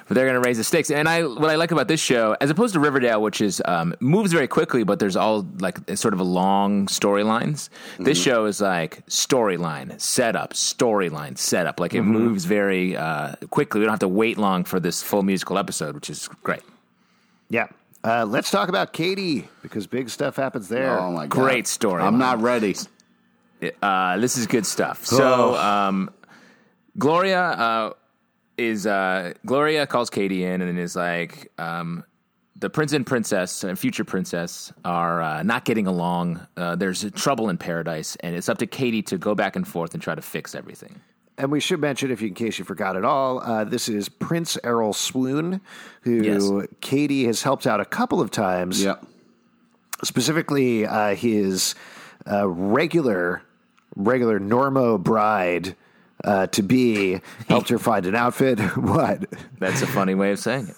but they're going to raise the stakes. And I, what I like about this show, as opposed to Riverdale, which is um, moves very quickly, but there's all like sort of a long storylines. This show is like storyline setup, storyline setup. Like it moves very uh, quickly. We don't have to wait long for this full musical episode, which is great. yeah. Uh, let's talk about Katy because big stuff happens there. Oh my god! Great story. I'm not ready. Uh, this is good stuff. So, um, Gloria uh, is uh, Gloria calls Katy in and is like, um, the prince and princess and future princess are uh, not getting along. Uh, there's trouble in paradise, and it's up to Katy to go back and forth and try to fix everything. And we should mention, if you, in case you forgot at all, uh, this is Prince Errol Swoon, who Yes. Katy has helped out a couple of times. Yeah. specifically uh, his uh, regular regular Normo bride uh, to be [laughs] helped her find an outfit. [laughs] what That's a funny way of saying it.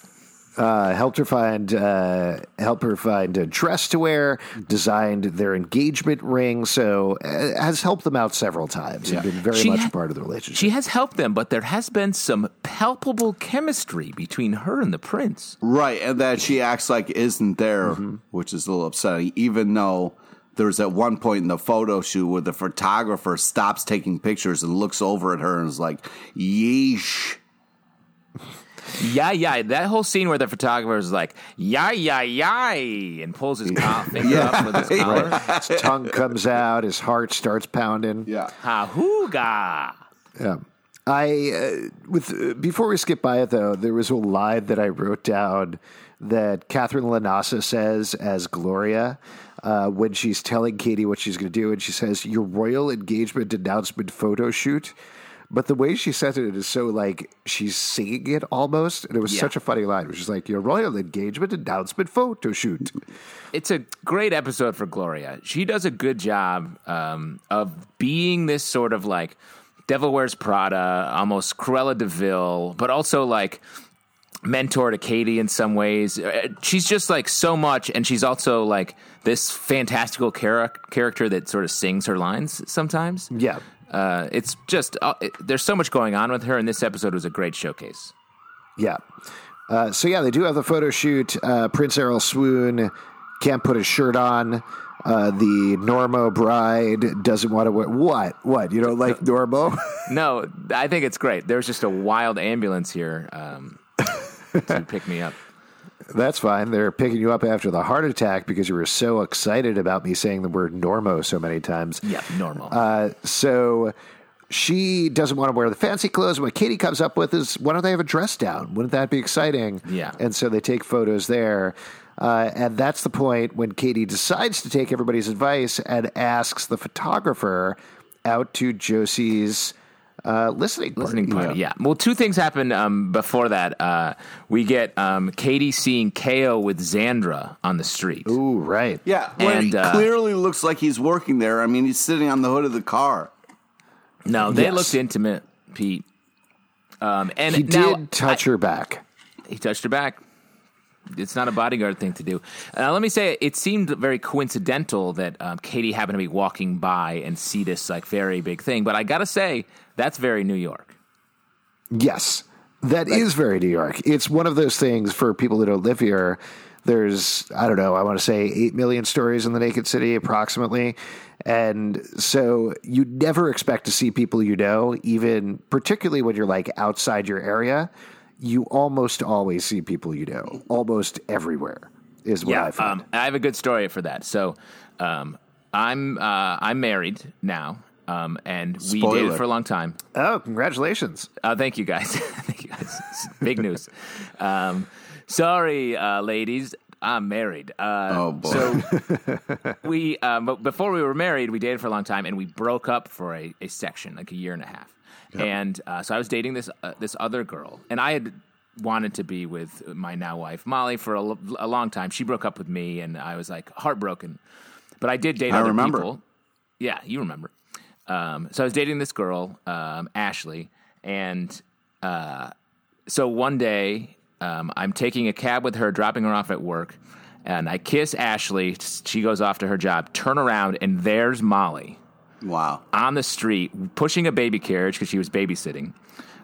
Uh, helped her find uh, help her find a dress to wear, designed their engagement ring. So uh, has helped them out several times and been very She much ha- a part of the relationship. She has helped them, but there has been some palpable chemistry between her and the prince. Right, and that she acts like isn't there, Mm-hmm. which is a little upsetting. Even though there's at one point in the photo shoot where the photographer stops taking pictures and looks over at her and is like, "Yeesh." Yeah, yeah. That whole scene where the photographer is like, "Yeah, yeah, yeah," and pulls his co- [laughs] finger up with his [laughs] collar. his tongue comes out, his heart starts pounding. Yeah, Ha hooga. Yeah. I uh, with uh, before we skip by it though, there was a line that I wrote down that Katherine LaNasa says as Gloria uh, when she's telling Katy what she's going to do, and she says, "Your royal engagement announcement photo shoot." But the way she says it is so like she's singing it almost, and it was Yeah. such a funny line. Which is like your royal engagement announcement photo shoot. It's a great episode for Gloria. She does a good job um, of being this sort of like Devil Wears Prada, almost Cruella de Vil, but also like mentor to Katy in some ways. Uh, She's just like so much, and she's also like this fantastical chara- character that sort of sings her lines sometimes. Yeah. Uh, it's just uh, it, there's so much going on with her, and this episode was a great showcase. Yeah. Uh, so yeah, they do have the photo shoot. Uh, Prince Errol Swoon can't put his shirt on. Uh, the Normo bride doesn't want to wear what? What? You don't like Normo? [laughs] No, I think it's great. There's just a wild ambulance here um, to pick me up. That's fine. They're picking you up after the heart attack because you were so excited about me saying the word Normo so many times. Yeah, normal. Uh, so she doesn't want to wear the fancy clothes. What Katy comes up with is, why don't they have a dress down? Wouldn't that be exciting? Yeah. And so they take photos there. Uh, and that's the point when Katy decides to take everybody's advice and asks the photographer out to Josie's uh, listening party. Listening party, yeah. Well, two things happen um, before that. Uh, we get um, Katy seeing KO with Xandra on the street. Ooh, right. yeah. And, he uh, clearly looks like he's working there. I mean, he's sitting on the hood of the car. No, they Yes. looked intimate, Pete. Um, and He now, did touch her back. He touched her back. It's not a bodyguard thing to do. Uh, let me say, it seemed very coincidental that um, Katy happened to be walking by and see this like very big thing. But I gotta say, that's very New York. Yes, that is very New York. It's one of those things for people that don't live here. There's, I don't know, I want to say 8 million stories in the Naked City approximately. And so you never expect to see people you know, even particularly when you're like outside your area. You almost always see people you know, almost everywhere is what I find. um, I have a good story for that. So, um, I'm uh, I'm married now, um, and we dated for a long time. oh, congratulations. Uh, thank you guys. [laughs] thank you guys. It's [laughs] big news. Um, sorry, uh, ladies. I'm married. Uh, Oh, boy. So [laughs] we, um, but before we were married, we dated for a long time, and we broke up for a, a section, like a year and a half. And uh, so I was dating this uh, this other girl, and I had wanted to be with my now wife Molly for a, l- a long time. She broke up with me, and I was like heartbroken. But I did date I other remember. people. Yeah, you remember. Um, so I was dating this girl, um, Ashley, and uh, so one day um, I'm taking a cab with her, dropping her off at work, and I kiss Ashley. She goes off to her job. Turn around, and there's Molly Wow. on the street pushing a baby carriage because she was babysitting,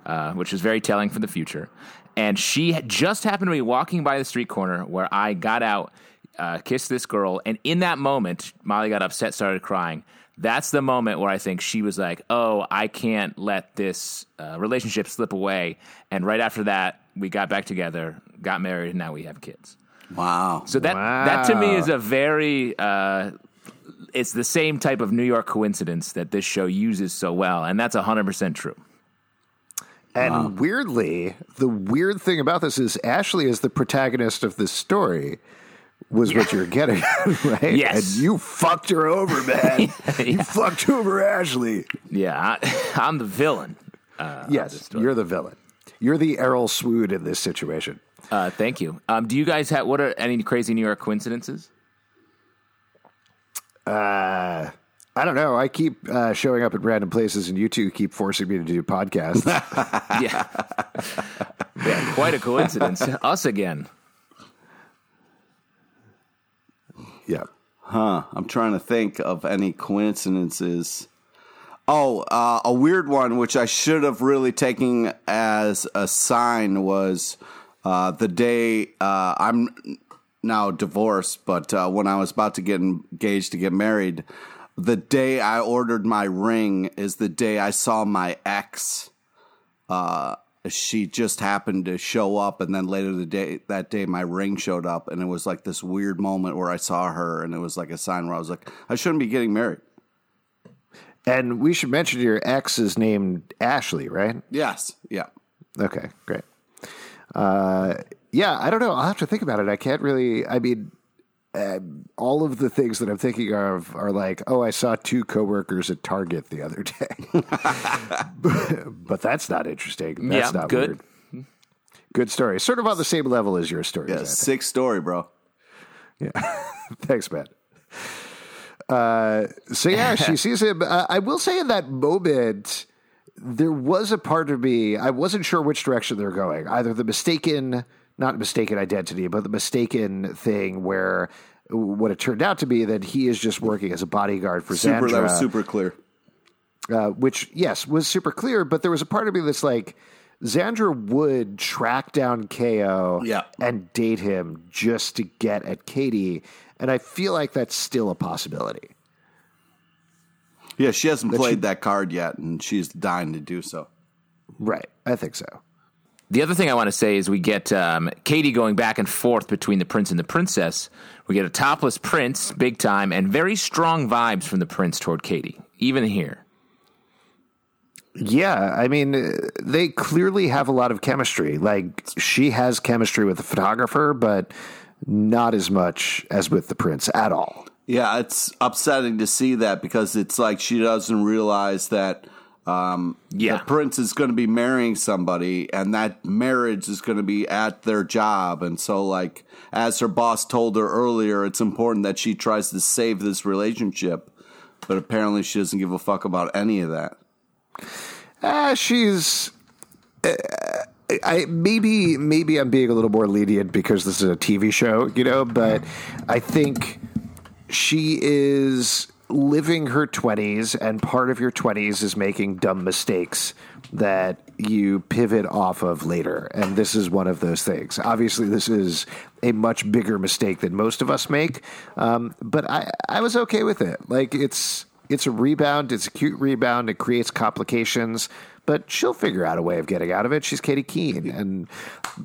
uh, which was very telling for the future. And she just happened to be walking by the street corner where I got out, uh, kissed this girl, and in that moment, Molly got upset, started crying. That's the moment where I think she was like, "Oh, I can't let this uh, relationship slip away." And right after that, we got back together, got married, and now we have kids. Wow. So that that to me is a very uh, it's the same type of New York coincidence that this show uses so well, and that's hundred percent true. And weirdly, the weird thing about this is Ashley is the protagonist of this story. Was what you're getting, [laughs] right? Yes. And you fucked her over, man. [laughs] You fucked over Ashley. Yeah, I, [laughs] I'm the villain. Uh, yes, you're the villain. You're the Errol Swoon in this situation. Uh, thank you. Um, do you guys have what are any crazy New York coincidences? Uh, I don't know. I keep uh, showing up at random places, and you two keep forcing me to do podcasts. [laughs] yeah, yeah, quite a coincidence. Us again. yeah. Huh. I'm trying to think of any coincidences. Oh, uh, a weird one, which I should have really taken as a sign, was uh, the day uh, I'm now divorced, but uh, when I was about to get engaged to get married, the day I ordered my ring is the day I saw my ex. Uh, she just happened to show up, and then later the day that day, my ring showed up, and it was like this weird moment where I saw her, and it was like a sign where I was like, I shouldn't be getting married. And we should mention your ex is named Ashley, right? Yes, yeah. Okay, great. Uh, yeah, I don't know. I'll have to think about it. I can't really. I mean, uh, all of the things that I'm thinking of are like, oh, I saw two coworkers at Target the other day, but, [laughs] but that's not interesting. That's Yeah, not good. weird. Good story. Sort of on the same level as your story. Yeah, sick story, bro. Yeah. [laughs] Thanks, man. Uh, so yeah, she [laughs] sees him. Uh, I will say in that moment, there was a part of me I wasn't sure which direction they're going. Either the mistaken, not mistaken identity, but the mistaken thing where what it turned out to be that he is just working as a bodyguard for Super, Xandra, that was super clear. uh, which yes was super clear. But there was a part of me that's like. Xandra would track down KO Yeah. and date him just to get at Katy. And I feel like that's still a possibility. Yeah, she hasn't But played she- that card yet, and she's dying to do so. Right. I think so. The other thing I want to say is we get um, Katy going back and forth between the prince and the princess. We get a topless prince, big time, and very strong vibes from the prince toward Katy, even here. Yeah. I mean, uh, they clearly have a lot of chemistry. Like, she has chemistry with the photographer, but not as much as with the prince at all. Yeah, it's upsetting to see that because it's like she doesn't realize that um, Yeah. the prince is going to be marrying somebody, and that marriage is going to be at their job. And so, like, as her boss told her earlier, it's important that she tries to save this relationship. But apparently, she doesn't give a fuck about any of that. Ah, she's. uh, I maybe maybe I'm being a little more lenient because this is a TV show, you know. But I think she is living her 20s, and part of your 20s is making dumb mistakes that you pivot off of later. And this is one of those things. Obviously, this is a much bigger mistake than most of us make, um, but I, I was okay with it. Like, it's. It's a rebound. It's a cute rebound. It creates complications, but she'll figure out a way of getting out of it. She's Katy Keene, and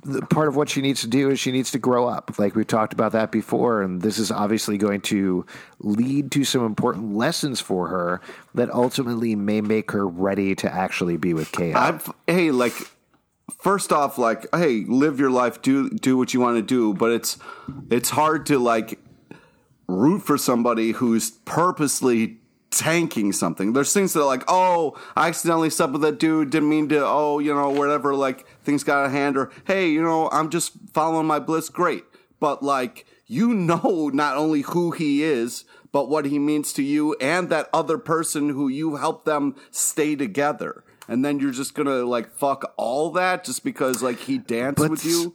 the, part of what she needs to do is she needs to grow up. Like we've talked about that before, and this is obviously going to lead to some important lessons for her that ultimately may make her ready to actually be with KO. Hey, like first off, like hey, live your life, do do what you want to do, but it's it's hard to like root for somebody who's purposely tanking something. There's things that are like, oh, I accidentally slept with that dude, didn't mean to, oh, you know, whatever, like things got out of hand, or hey, you know, I'm just following my bliss, great. But like, you [laughs] know not only who he is, but what he means to you and that other person who you helped them stay together. And then you're just gonna like fuck all that just because like he danced But with you.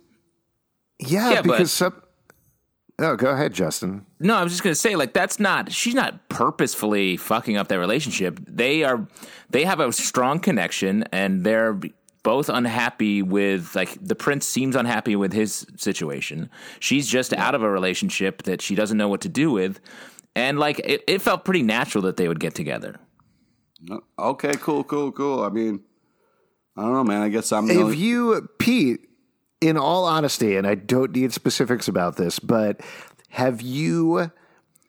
Yeah, Yeah, but- because some. Oh, go ahead, Justin. No, I was just gonna say, like, that's not. She's not purposefully fucking up that relationship. They are. They have a strong connection, and they're both unhappy with. Like, the prince seems unhappy with his situation. She's just out of a relationship that she doesn't know what to do with, and like, it, it felt pretty natural that they would get together. Okay, cool, cool, cool. I mean, I don't know, man. I guess I'm the If only- you, Pete, in all honesty, and I don't need specifics about this, but have you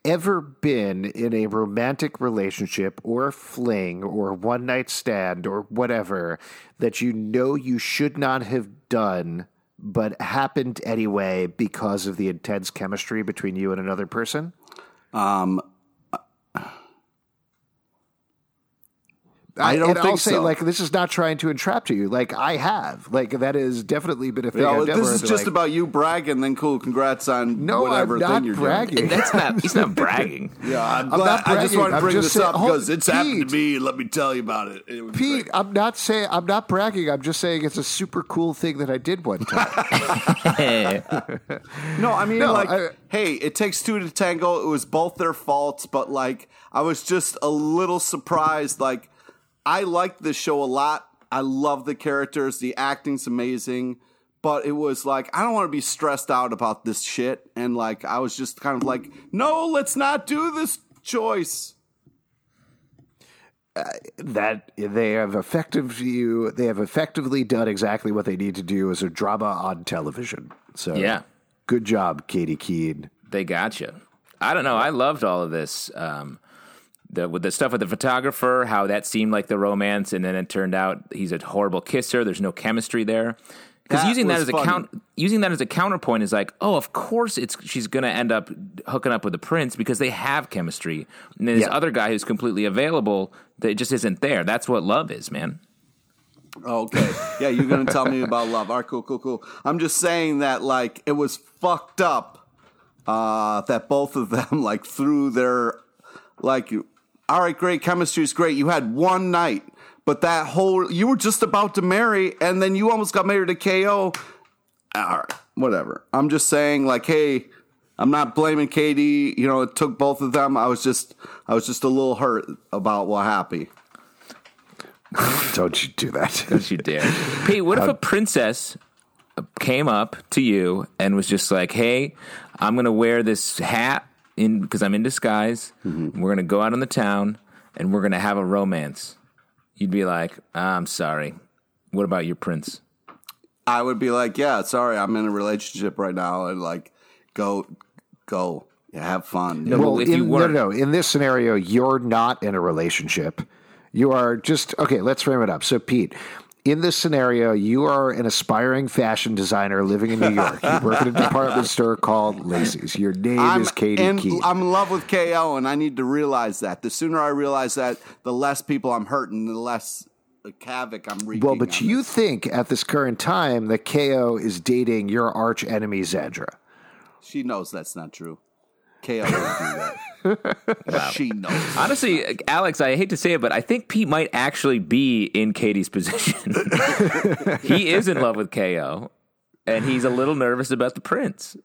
ever been in a romantic relationship or a fling or one night stand or whatever that you know you should not have done, but happened anyway because of the intense chemistry between you and another person? um I don't and I'll think say, so. like, this is not trying to entrap to you. Like, I have. Like, that has definitely been a thing. you know, I've done this is just like, about you bragging. Then cool, congrats on No, whatever I'm not thing you're bragging. doing. That's not. He's not bragging. [laughs] Yeah, I'm, I'm glad. not I just want to bring this saying- up hold- because it's happened to Pete. me. Let me tell you about it. It Pete, great. I'm not saying I'm not bragging. I'm just saying it's a super cool thing that I did one time. [laughs] [laughs] No, I mean, No, like, I- hey, it takes two to tango. It was both their faults, but like, I was just a little surprised. Like, I liked this show a lot. I love the characters. The acting's amazing. But it was like, I don't want to be stressed out about this shit. And like, I was just kind of like, no, let's not do this choice. that they have effective you they have effectively done exactly what they need to do as a drama on television. So Yeah. good job, Katy Keene. They got you. I don't know. I loved all of this. Um, the with the stuff with the photographer, how that seemed like the romance, and then it turned out he's a horrible kisser. There's no chemistry there. Because using that as a count, using that as a counterpoint is like, oh, of course, it's she's going to end up hooking up with the prince because they have chemistry. And then this Yeah. other guy who's completely available that just isn't there. That's what love is, man. Okay. Yeah, you're going to tell me about love. All right, cool, cool, cool. I'm just saying that, like, it was fucked up uh, that both of them, [laughs] like, threw their, like, all right, great, chemistry's great. You had one night, but that whole, you were just about to marry, and then you almost got married to KO. All right, whatever. I'm just saying, like, hey, I'm not blaming Katy. You know, it took both of them. I was just, I was just a little hurt about what happened. [laughs] Don't you do that. [laughs] Don't you dare. Pete, what if a princess came up to you and was just like, hey, I'm going to wear this hat in because I'm in disguise. Mm-hmm. We're going to go out in the town and we're going to have a romance. You'd be like, I'm sorry. What about your prince? I would be like, yeah, sorry, I'm in a relationship right now, and like, go, go, yeah, have fun. No, well, if in, no, weren't- no, no. In this scenario, you're not in a relationship. You are just okay. Let's frame it up. So, Pete, in this scenario, you are an aspiring fashion designer living in New York. You work at a [laughs] department store called Lacy's. Your name I'm is Katy in, Keene. I'm in love with KO, and I need to realize that. The sooner I realize that, the less people I'm hurting, the less havoc I'm wreaking. well, but you this. think at this current time that KO is dating your arch enemy Xandra. she knows that's not true. KO would do that. [laughs] She knows. Honestly, Alex, I hate to say it, but I think Pete might actually be in Katy's position. [laughs] he is in love with KO, and he's a little nervous about the prince.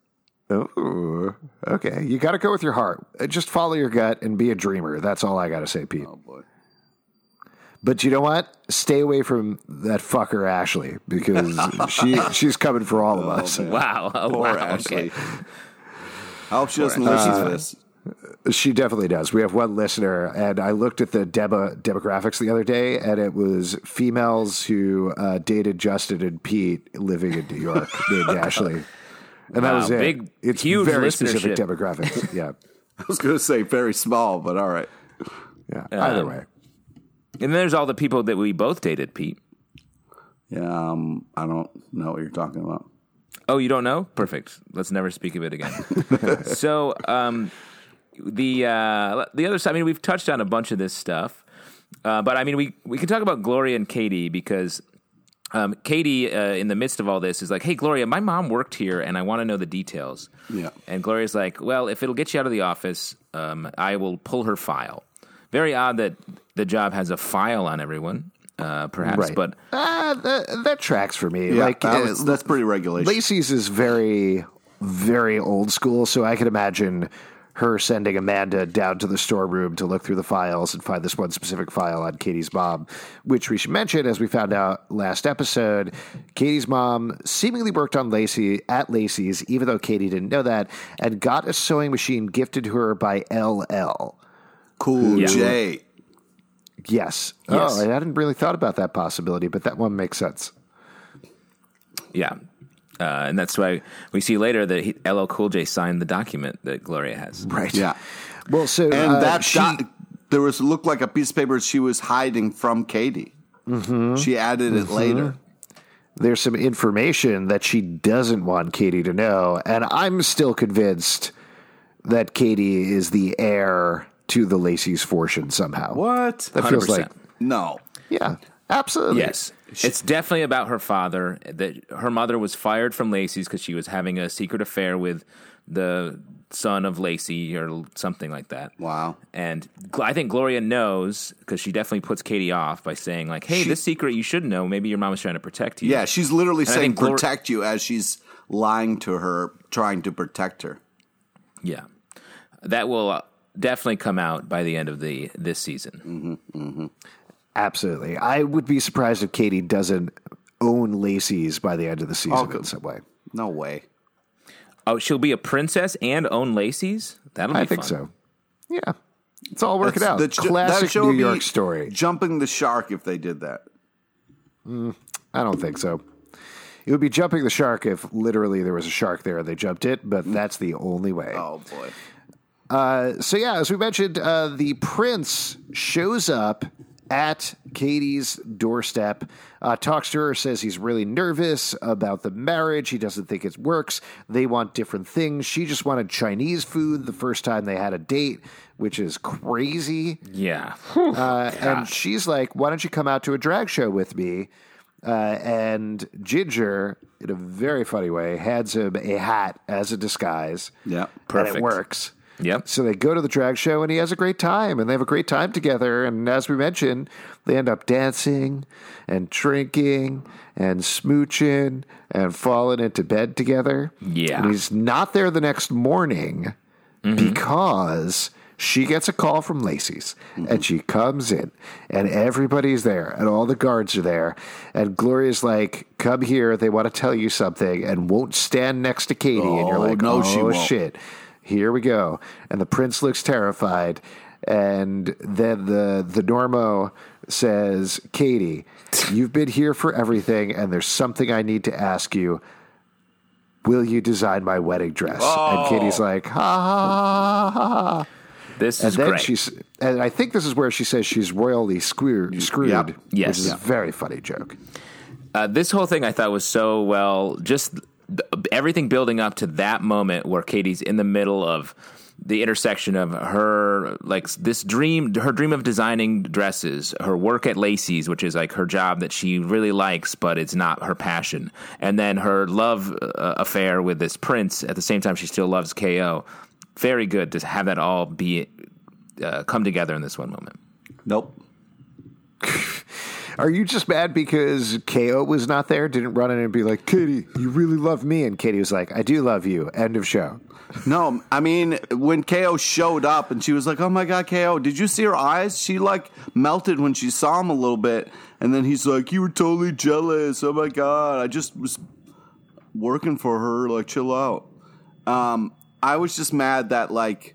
Oh, okay. You got to go with your heart. Uh, Just follow your gut and be a dreamer. That's all I got to say, Pete. Oh boy. But you know what? Stay away from that fucker Ashley because [laughs] she she's coming for all of us. Wow. Oh, Poor wow. Ashley. Okay. I hope she doesn't listen to this. She definitely does. We have one listener, and I looked at the demo, demographics the other day, and it was females who uh, dated Justin and Pete living in New York [laughs] named Ashley. And that was it. big, it's huge very specific demographics. Yeah, [laughs] I was going to say very small, but all right. yeah. Either Um, way, And then there's all the people that we both dated, Pete. Yeah, um, I don't know what you're talking about. Oh, you don't know? Perfect. Let's never speak of it again. [laughs] so, um, the uh, the other side. I mean, we've touched on a bunch of this stuff, uh, but I mean, we we can talk about Gloria and Katy because um, Katy, uh, in the midst of all this, is like, "Hey, Gloria, my mom worked here, and I want to know the details." Yeah. And Gloria's like, "Well, if it'll get you out of the office, um, I will pull her file." Very odd that the job has a file on everyone, uh, perhaps, Right. but Ah, that, that tracks for me. Yeah, like that uh, that's pretty regulation. Lacy's is very, very old school, so I can imagine her sending Amanda down to the storeroom to look through the files and find this one specific file on Katy's mom, which we should mention, as we found out last episode, Katy's mom seemingly worked on Lacy at Lacy's, even though Katy didn't know that, and got a sewing machine gifted to her by LL. cool Yeah. J. Yes. Yes. Oh, I hadn't really thought about that possibility, but that one makes sense. yeah. Uh, and that's why we see later that he, LL Cool J signed the document that Gloria has. Right. Yeah. Well, so And uh, that she, doc- there was looked like a piece of paper she was hiding from Katy. Mm-hmm. She added it later. there's some information that she doesn't want Katy to know, and I'm still convinced that Katy is the heir to the Lacy's fortune somehow. What? That feels 100%. like, No. yeah, absolutely. Yes. It's definitely about her father. That her mother was fired from Lacy's because she was having a secret affair with the son of Lacy or something like that. Wow. And I think Gloria knows because she definitely puts Katy off by saying like, "Hey, She- this secret you should know. Maybe your mom was trying to protect you." Yeah, she's literally I saying Glor- protect you as she's lying to her, trying to protect her. yeah. That will uh, definitely come out by the end of the this season. Mm-hmm, mm-hmm. Absolutely. I would be surprised if Katy doesn't own Lacy's by the end of the season Oh, in some way. No way. Oh, she'll be a princess and own Lacy's. That'll be I think fun. so. Yeah. It's all working out. The ch- that Classic show New would be York story. Jumping the shark if they did that. Mm, I don't think so. It would be jumping the shark if literally there was a shark there and they jumped it, but that's the only way. Oh boy. Uh, so yeah, as we mentioned, uh, the prince shows up at Katy's doorstep, uh, talks to her, says he's really nervous about the marriage. He doesn't think it works. They want different things. She just wanted Chinese food the first time they had a date, which is crazy. Yeah. Uh, [laughs] and she's like, "Why don't you come out to a drag show with me?" Uh, and Ginger, in a very funny way, hands him a hat as a disguise. Yeah. and Perfect. it works. Yep. So they go to the drag show, and he has a great time, and they have a great time together. And as we mentioned, they end up dancing and drinking and smooching and falling into bed together. Yeah. and he's not there the next morning mm-hmm. because she gets a call from Lacy's and mm-hmm. she comes in and everybody's there and all the guards are there and Gloria's like come here they want to tell you something and won't stand next to Katy and you're Oh, like no, oh she won't." shit here we go and the prince looks terrified and then the the normo says Katy you've been here for everything and there's something I need to ask you will you design my wedding dress? And Katy's like, ha ha ha ha. This And is then great. she's, and I think this is where she says she's royally screwed, screwed Yep. Yes. which is Yeah. a very funny joke. Uh, this whole thing I thought was so well, just everything building up to that moment where Katy's in the middle of the intersection of her like this dream, her dream of designing dresses, her work at Lacy's, which is like her job that she really likes, but it's not her passion, and then her love uh, affair with this prince. At the same time, she still loves KO. Very good to have that all be uh, come together in this one moment. Nope. [laughs] Are you just mad because KO was not there? Didn't run in and be like, Katy, you really love me? And Katy was like, I do love you. End of show. No, I mean when KO showed up and she was like, "Oh my god, KO! Did you see her eyes? She like melted when she saw him a little bit." And then he's like, "You were totally jealous. Oh my god, I just was working for her. Like, chill out." Um, I was just mad that like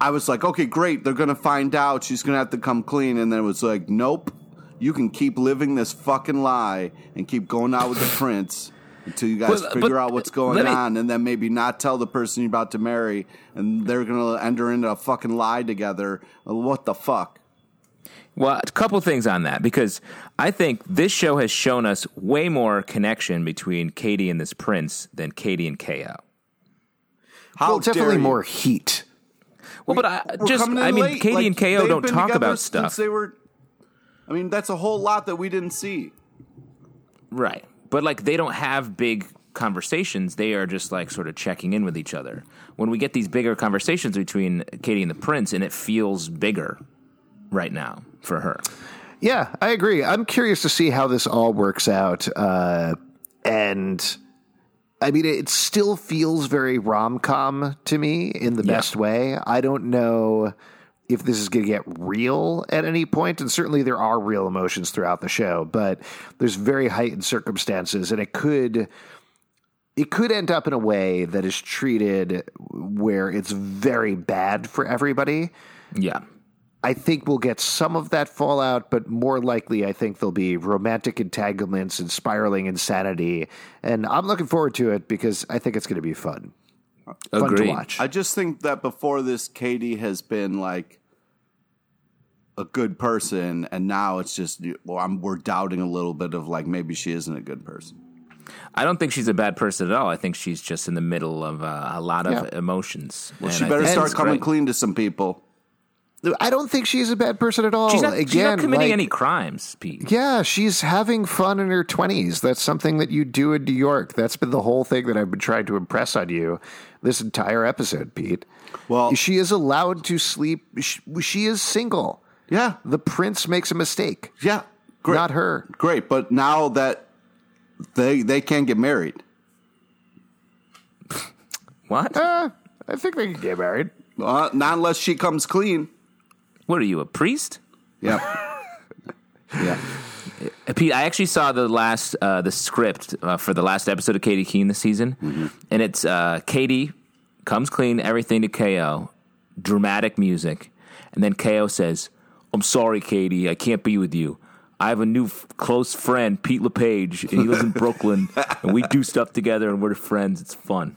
I was like, "Okay, great. They're gonna find out. She's gonna have to come clean." And then it was like, "Nope. You can keep living this fucking lie and keep going out with the prince." Until you guys Well, figure but out what's going me- on, and then maybe not tell the person you're about to marry, and they're gonna enter into a fucking lie together. What the fuck? Well, a couple things on that because I think this show has shown us way more connection between Katy and this prince than Katy and KO. How well, definitely more heat. Well, but I just I mean, late. Katy Like, and KO don't talk together about since stuff. They were. I mean, that's a whole lot that we didn't see. Right. But like they don't have big conversations. They are just like sort of checking in with each other. When we get these bigger conversations between Katy and the Prince, and it feels bigger right now for her. Yeah, I agree. I'm curious to see how this all works out. Uh, and I mean, it still feels very rom com to me in the Yeah. best way. I don't know if this is going to get real at any point, and certainly there are real emotions throughout the show, but there's very heightened circumstances, and it could. It could end up in a way that is treated where it's very bad for everybody. Yeah. I think we'll get some of that fallout, but more likely, I think there'll be romantic entanglements and spiraling insanity. And I'm looking forward to it because I think it's going to be fun. Fun to watch. I just think that before this, Katy has been like a good person, and now it's just well, I'm, we're doubting a little bit of like maybe she isn't a good person. I don't think she's a bad person at all. I think she's just in the middle of uh, a lot of Yeah. emotions. Well, she better start coming great. clean to some people. I don't think she's a bad person at all. She's not, Again, she's not committing like, any crimes, Pete. Yeah, she's having fun in her 20s. That's something that you do in New York. That's been the whole thing that I've been trying to impress on you this entire episode, Pete. Well- she is allowed to sleep. She, she is single. Yeah, The prince makes a mistake, yeah, great, not her. great. But now that they they can't get married, [laughs] What? Uh, I think they can get married. uh, not unless she comes clean. What are you, a priest? Yep. [laughs] yeah. Uh, Pete, I actually saw the last uh, the script uh, for the last episode of Katy Keene this season, Mm-hmm. and it's uh, Katy comes clean, everything to KO, dramatic music, and then KO says, "I'm sorry, Katy, I can't be with you. I have a new f- close friend, Pete LePage, and he lives in Brooklyn, [laughs] and we do stuff together, and we're friends. It's fun."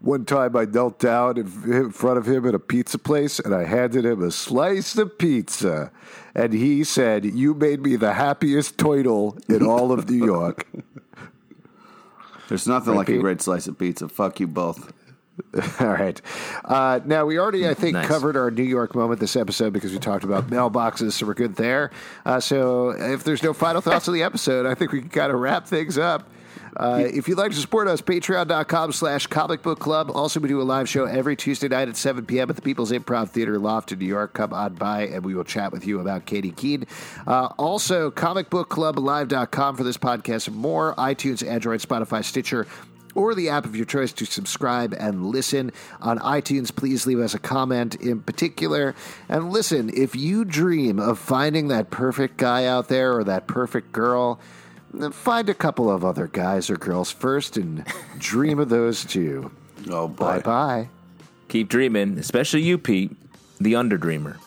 One time I knelt down in in front of him at a pizza place and I handed him a slice of pizza. And he said, You made me the happiest toidle in all of New York. [laughs] There's nothing like a great slice of pizza. Fuck you both. [laughs] All right. Uh, now, we already, I think, Nice. covered our New York moment this episode because we talked about mailboxes, so we're good there. Uh, so, if there's no final thoughts on the episode, I think we can kind of wrap things up. Uh, if you'd like to support us, patreon.com slash comic book club. Also, we do a live show every Tuesday night at 7 p.m. at the People's Improv Theater Loft in New York. Come on by and we will chat with you about Katy Keene. Uh, also, comicbookclublive.com for this podcast and more. iTunes, Android, Spotify, Stitcher, or the app of your choice to subscribe and listen. On iTunes, please leave us a comment in particular. And listen, if you dream of finding that perfect guy out there or that perfect girl, find a couple of other guys or girls first and [laughs] dream of those too. Oh. Bye bye. Keep dreaming, especially you, Pete, the underdreamer.